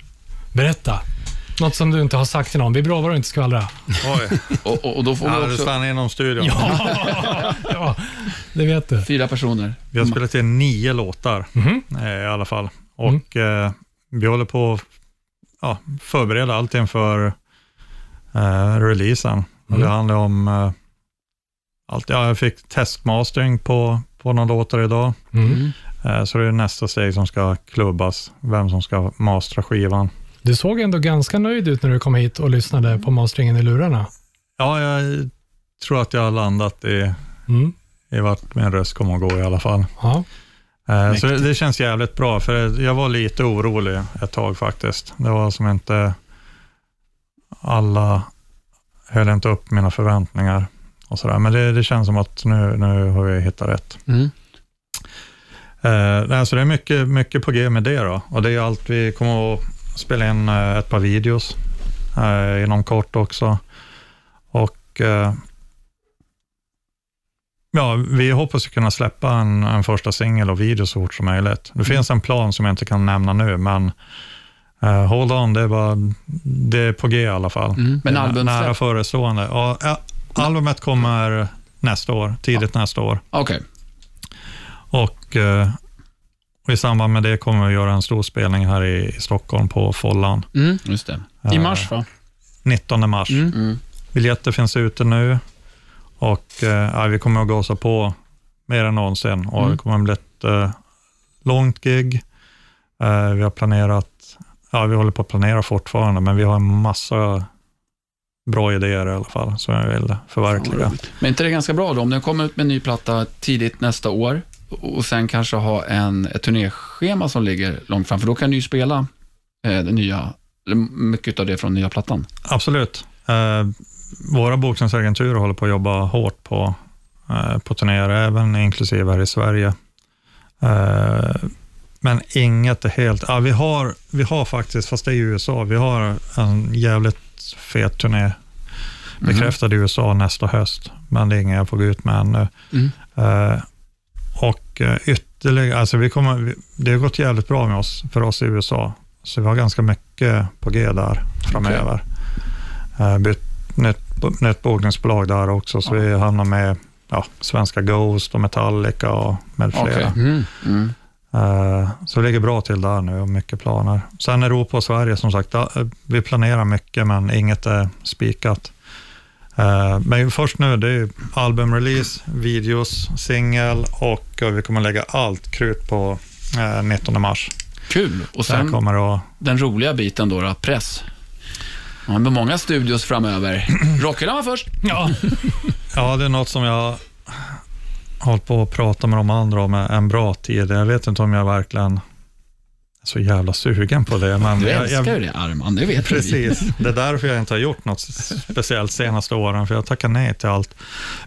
Berätta. Något som du inte har sagt till någon. Vi är bra vad du inte skvallra. Oj, Och, och, och då får ja, vi du också stannar inom studion. Ja, ja det vet du. fyra personer. Vi har spelat in nio låtar Mhm. eh, i alla fall. Och eh, vi håller på att ja, förbereda allt inför eh, releasen. Mm. det handlar om eh, allt. Ja, jag fick testmastering på, på några låtar idag. Mm. Eh, så det är nästa steg som ska klubbas, vem som ska mastra skivan. Du såg ändå ganska nöjd ut när du kom hit och lyssnade på masteringen i lurarna. Ja, jag tror att jag har landat i, Mm. i vart min röst kommer att gå i alla fall. Ja. Eh, Så det, det känns jävligt bra, för jag var lite orolig ett tag faktiskt. Det var som inte alla höll inte upp mina förväntningar och sådär. Men det, det känns som att nu, nu har vi hittat rätt. Mm. Eh, så det är mycket, mycket på G med det då. Och det är allt, vi kommer att spela in eh, ett par videos eh, inom kort också. Och eh, ja, vi hoppas kunna släppa en, en första singel och video så fort som möjligt. Det finns en plan som jag inte kan nämna nu, men eh, hold on, det är, bara, det är på G i alla fall. Mm. Men albumsläpp? Nära förestående. Ja, ja, albumet kommer nästa år, tidigt nästa år. Okej. Och, eh, och i samband med det kommer vi att göra en stor spelning här i, i Stockholm på Follan. Mm. Just det. I Eh, mars va? 19 mars. Mm. Mm. Biljetter finns ute nu och eh, vi kommer att gasa på mer än någonsin. Och Mm. Det kommer att bli ett eh, långt gig. Eh, vi har planerat, ja vi håller på att planera fortfarande, men vi har en massa bra idéer i alla fall, som jag vill förverkliga. Men inte det är ganska bra då, om den kommer ut med en ny platta tidigt nästa år och sen kanske ha en, ett turnéschema som ligger långt fram, för då kan du ju spela eh, det nya, mycket av det från nya plattan. Absolut. Eh, våra bokningsagenturer håller på att jobba hårt på, eh, på turnéer, även inklusive här i Sverige. Eh, men inget är helt... Ja, vi, har, vi har faktiskt, fast det är i USA, vi har en jävligt fet turné bekräftad i USA nästa höst, men det är ingen jag får gå ut med ännu. Mm. Och eh, ytterligare, alltså vi kommer, det har gått jävligt bra med oss, för oss i USA, så vi har ganska mycket på G där framöver. Eh, bytt nytt, nytt bokningsbolag där också, så vi hamnar med ja, svenska Ghost och Metallica och med flera. Okej. Mm. Eh, Så det ligger bra till där nu och mycket planer. Sen Europa och Sverige som sagt, vi planerar mycket men inget är spikat. Eh, Men först nu, det är albumrelease, videos, singel och eh, vi kommer lägga allt krut på eh, 19 mars. Kul. Och Sen kommer att den roliga biten då, då press. Ja, med många studios framöver. Rockhyllan var först. Ja, Ja, det är något som jag har hållit på att prata med de andra om en bra tid. Jag vet inte om jag verkligen så jävla sugen på det. Men Du jag, älskar jag, ju det, Arman. Det vet vi. Precis, det är därför jag inte har gjort något speciellt senaste åren, för jag tackar nej till allt.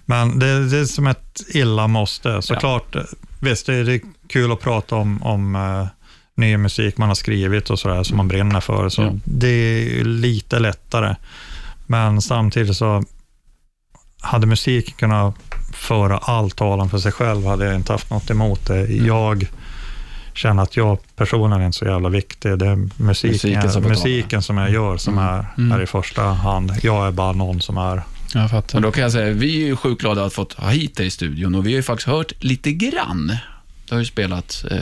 Men det, det är som ett illa måste. Såklart, visst det är, det är kul att prata om, om uh, ny musik man har skrivit och sådär, som man brinner för. Så Ja. Det är lite lättare. Men samtidigt så hade musiken kunnat föra all talan för sig själv, hade jag inte haft något emot det. Mm. Känner att jag personligen är inte så jävla viktig. Det är musiken, Musiken musiken, som betalar. som jag gör som Mm. är, Mm. är i första hand. Jag är bara någon som är... Jag fattar. Men då kan jag säga, vi är ju sjukt glada att ha fått ha hit dig i studion och vi har ju faktiskt hört lite grann. Du har ju spelat eh,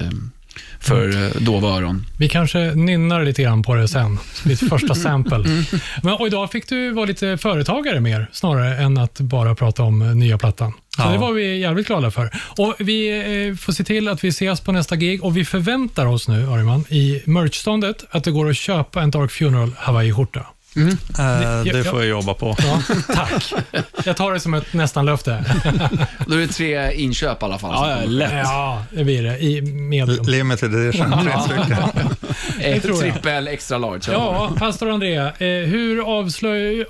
för eh, dova öron. vi kanske nynnar lite grann på det sen. Mitt första sample. Men, och idag fick du vara lite företagare mer, snarare än att bara prata om eh, nya plattan. Så Ja. det var vi jävligt glada för. Och Vi eh, får se till att vi ses på nästa gig och vi förväntar oss nu, Ariman, i merchståndet att det går att köpa en Dark Funeral Hawaii-skjorta. Eh, ja, det ja. får jag jobba på. Ja, tack. Jag tar det som ett nästan-löfte. Då är det tre inköp i alla fall. Ja, ja, lätt. Ja, det blir det. I medium. Limited edition, tre stycken. Eh, jag. trippel extra large. Ja, pastor André, eh, hur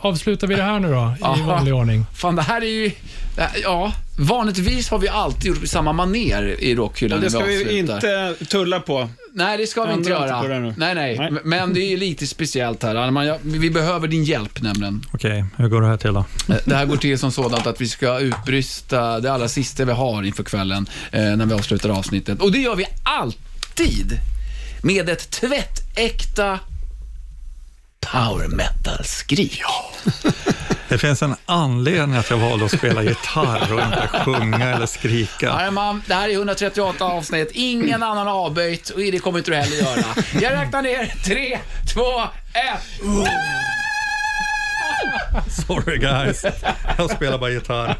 avslutar vi det här nu då, i vanlig ordning? Fan, det här är ju... det här- Ja, vanligtvis har vi alltid gjort i samma maner i rockhyllan Det när ska vi avslutar. inte tulla på. Nej, det ska vi inte inte på göra. det nu. Nej, nej, Nej. Men det är lite speciellt här. Arman, jag- Vi behöver din hjälp nämligen. Okej, hur går det här till då? Eh, Det här går till som sådant att vi ska utbrista det allra sista vi har inför kvällen eh, när vi avslutar avsnittet. Och det gör vi alltid med ett tvättäkta power metal-skrik. Det finns en anledning att jag valde att spela gitarr och inte sjunga eller skrika. Arman, det här är 138 avsnitt. Ingen annan har avböjt och det kommer inte du heller göra. Jag räknar ner. 3, 2, 1. Sorry guys, jag spelar bara gitarr.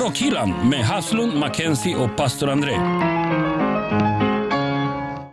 Rockhyllan med Haslund, Mackenzie och pastor André.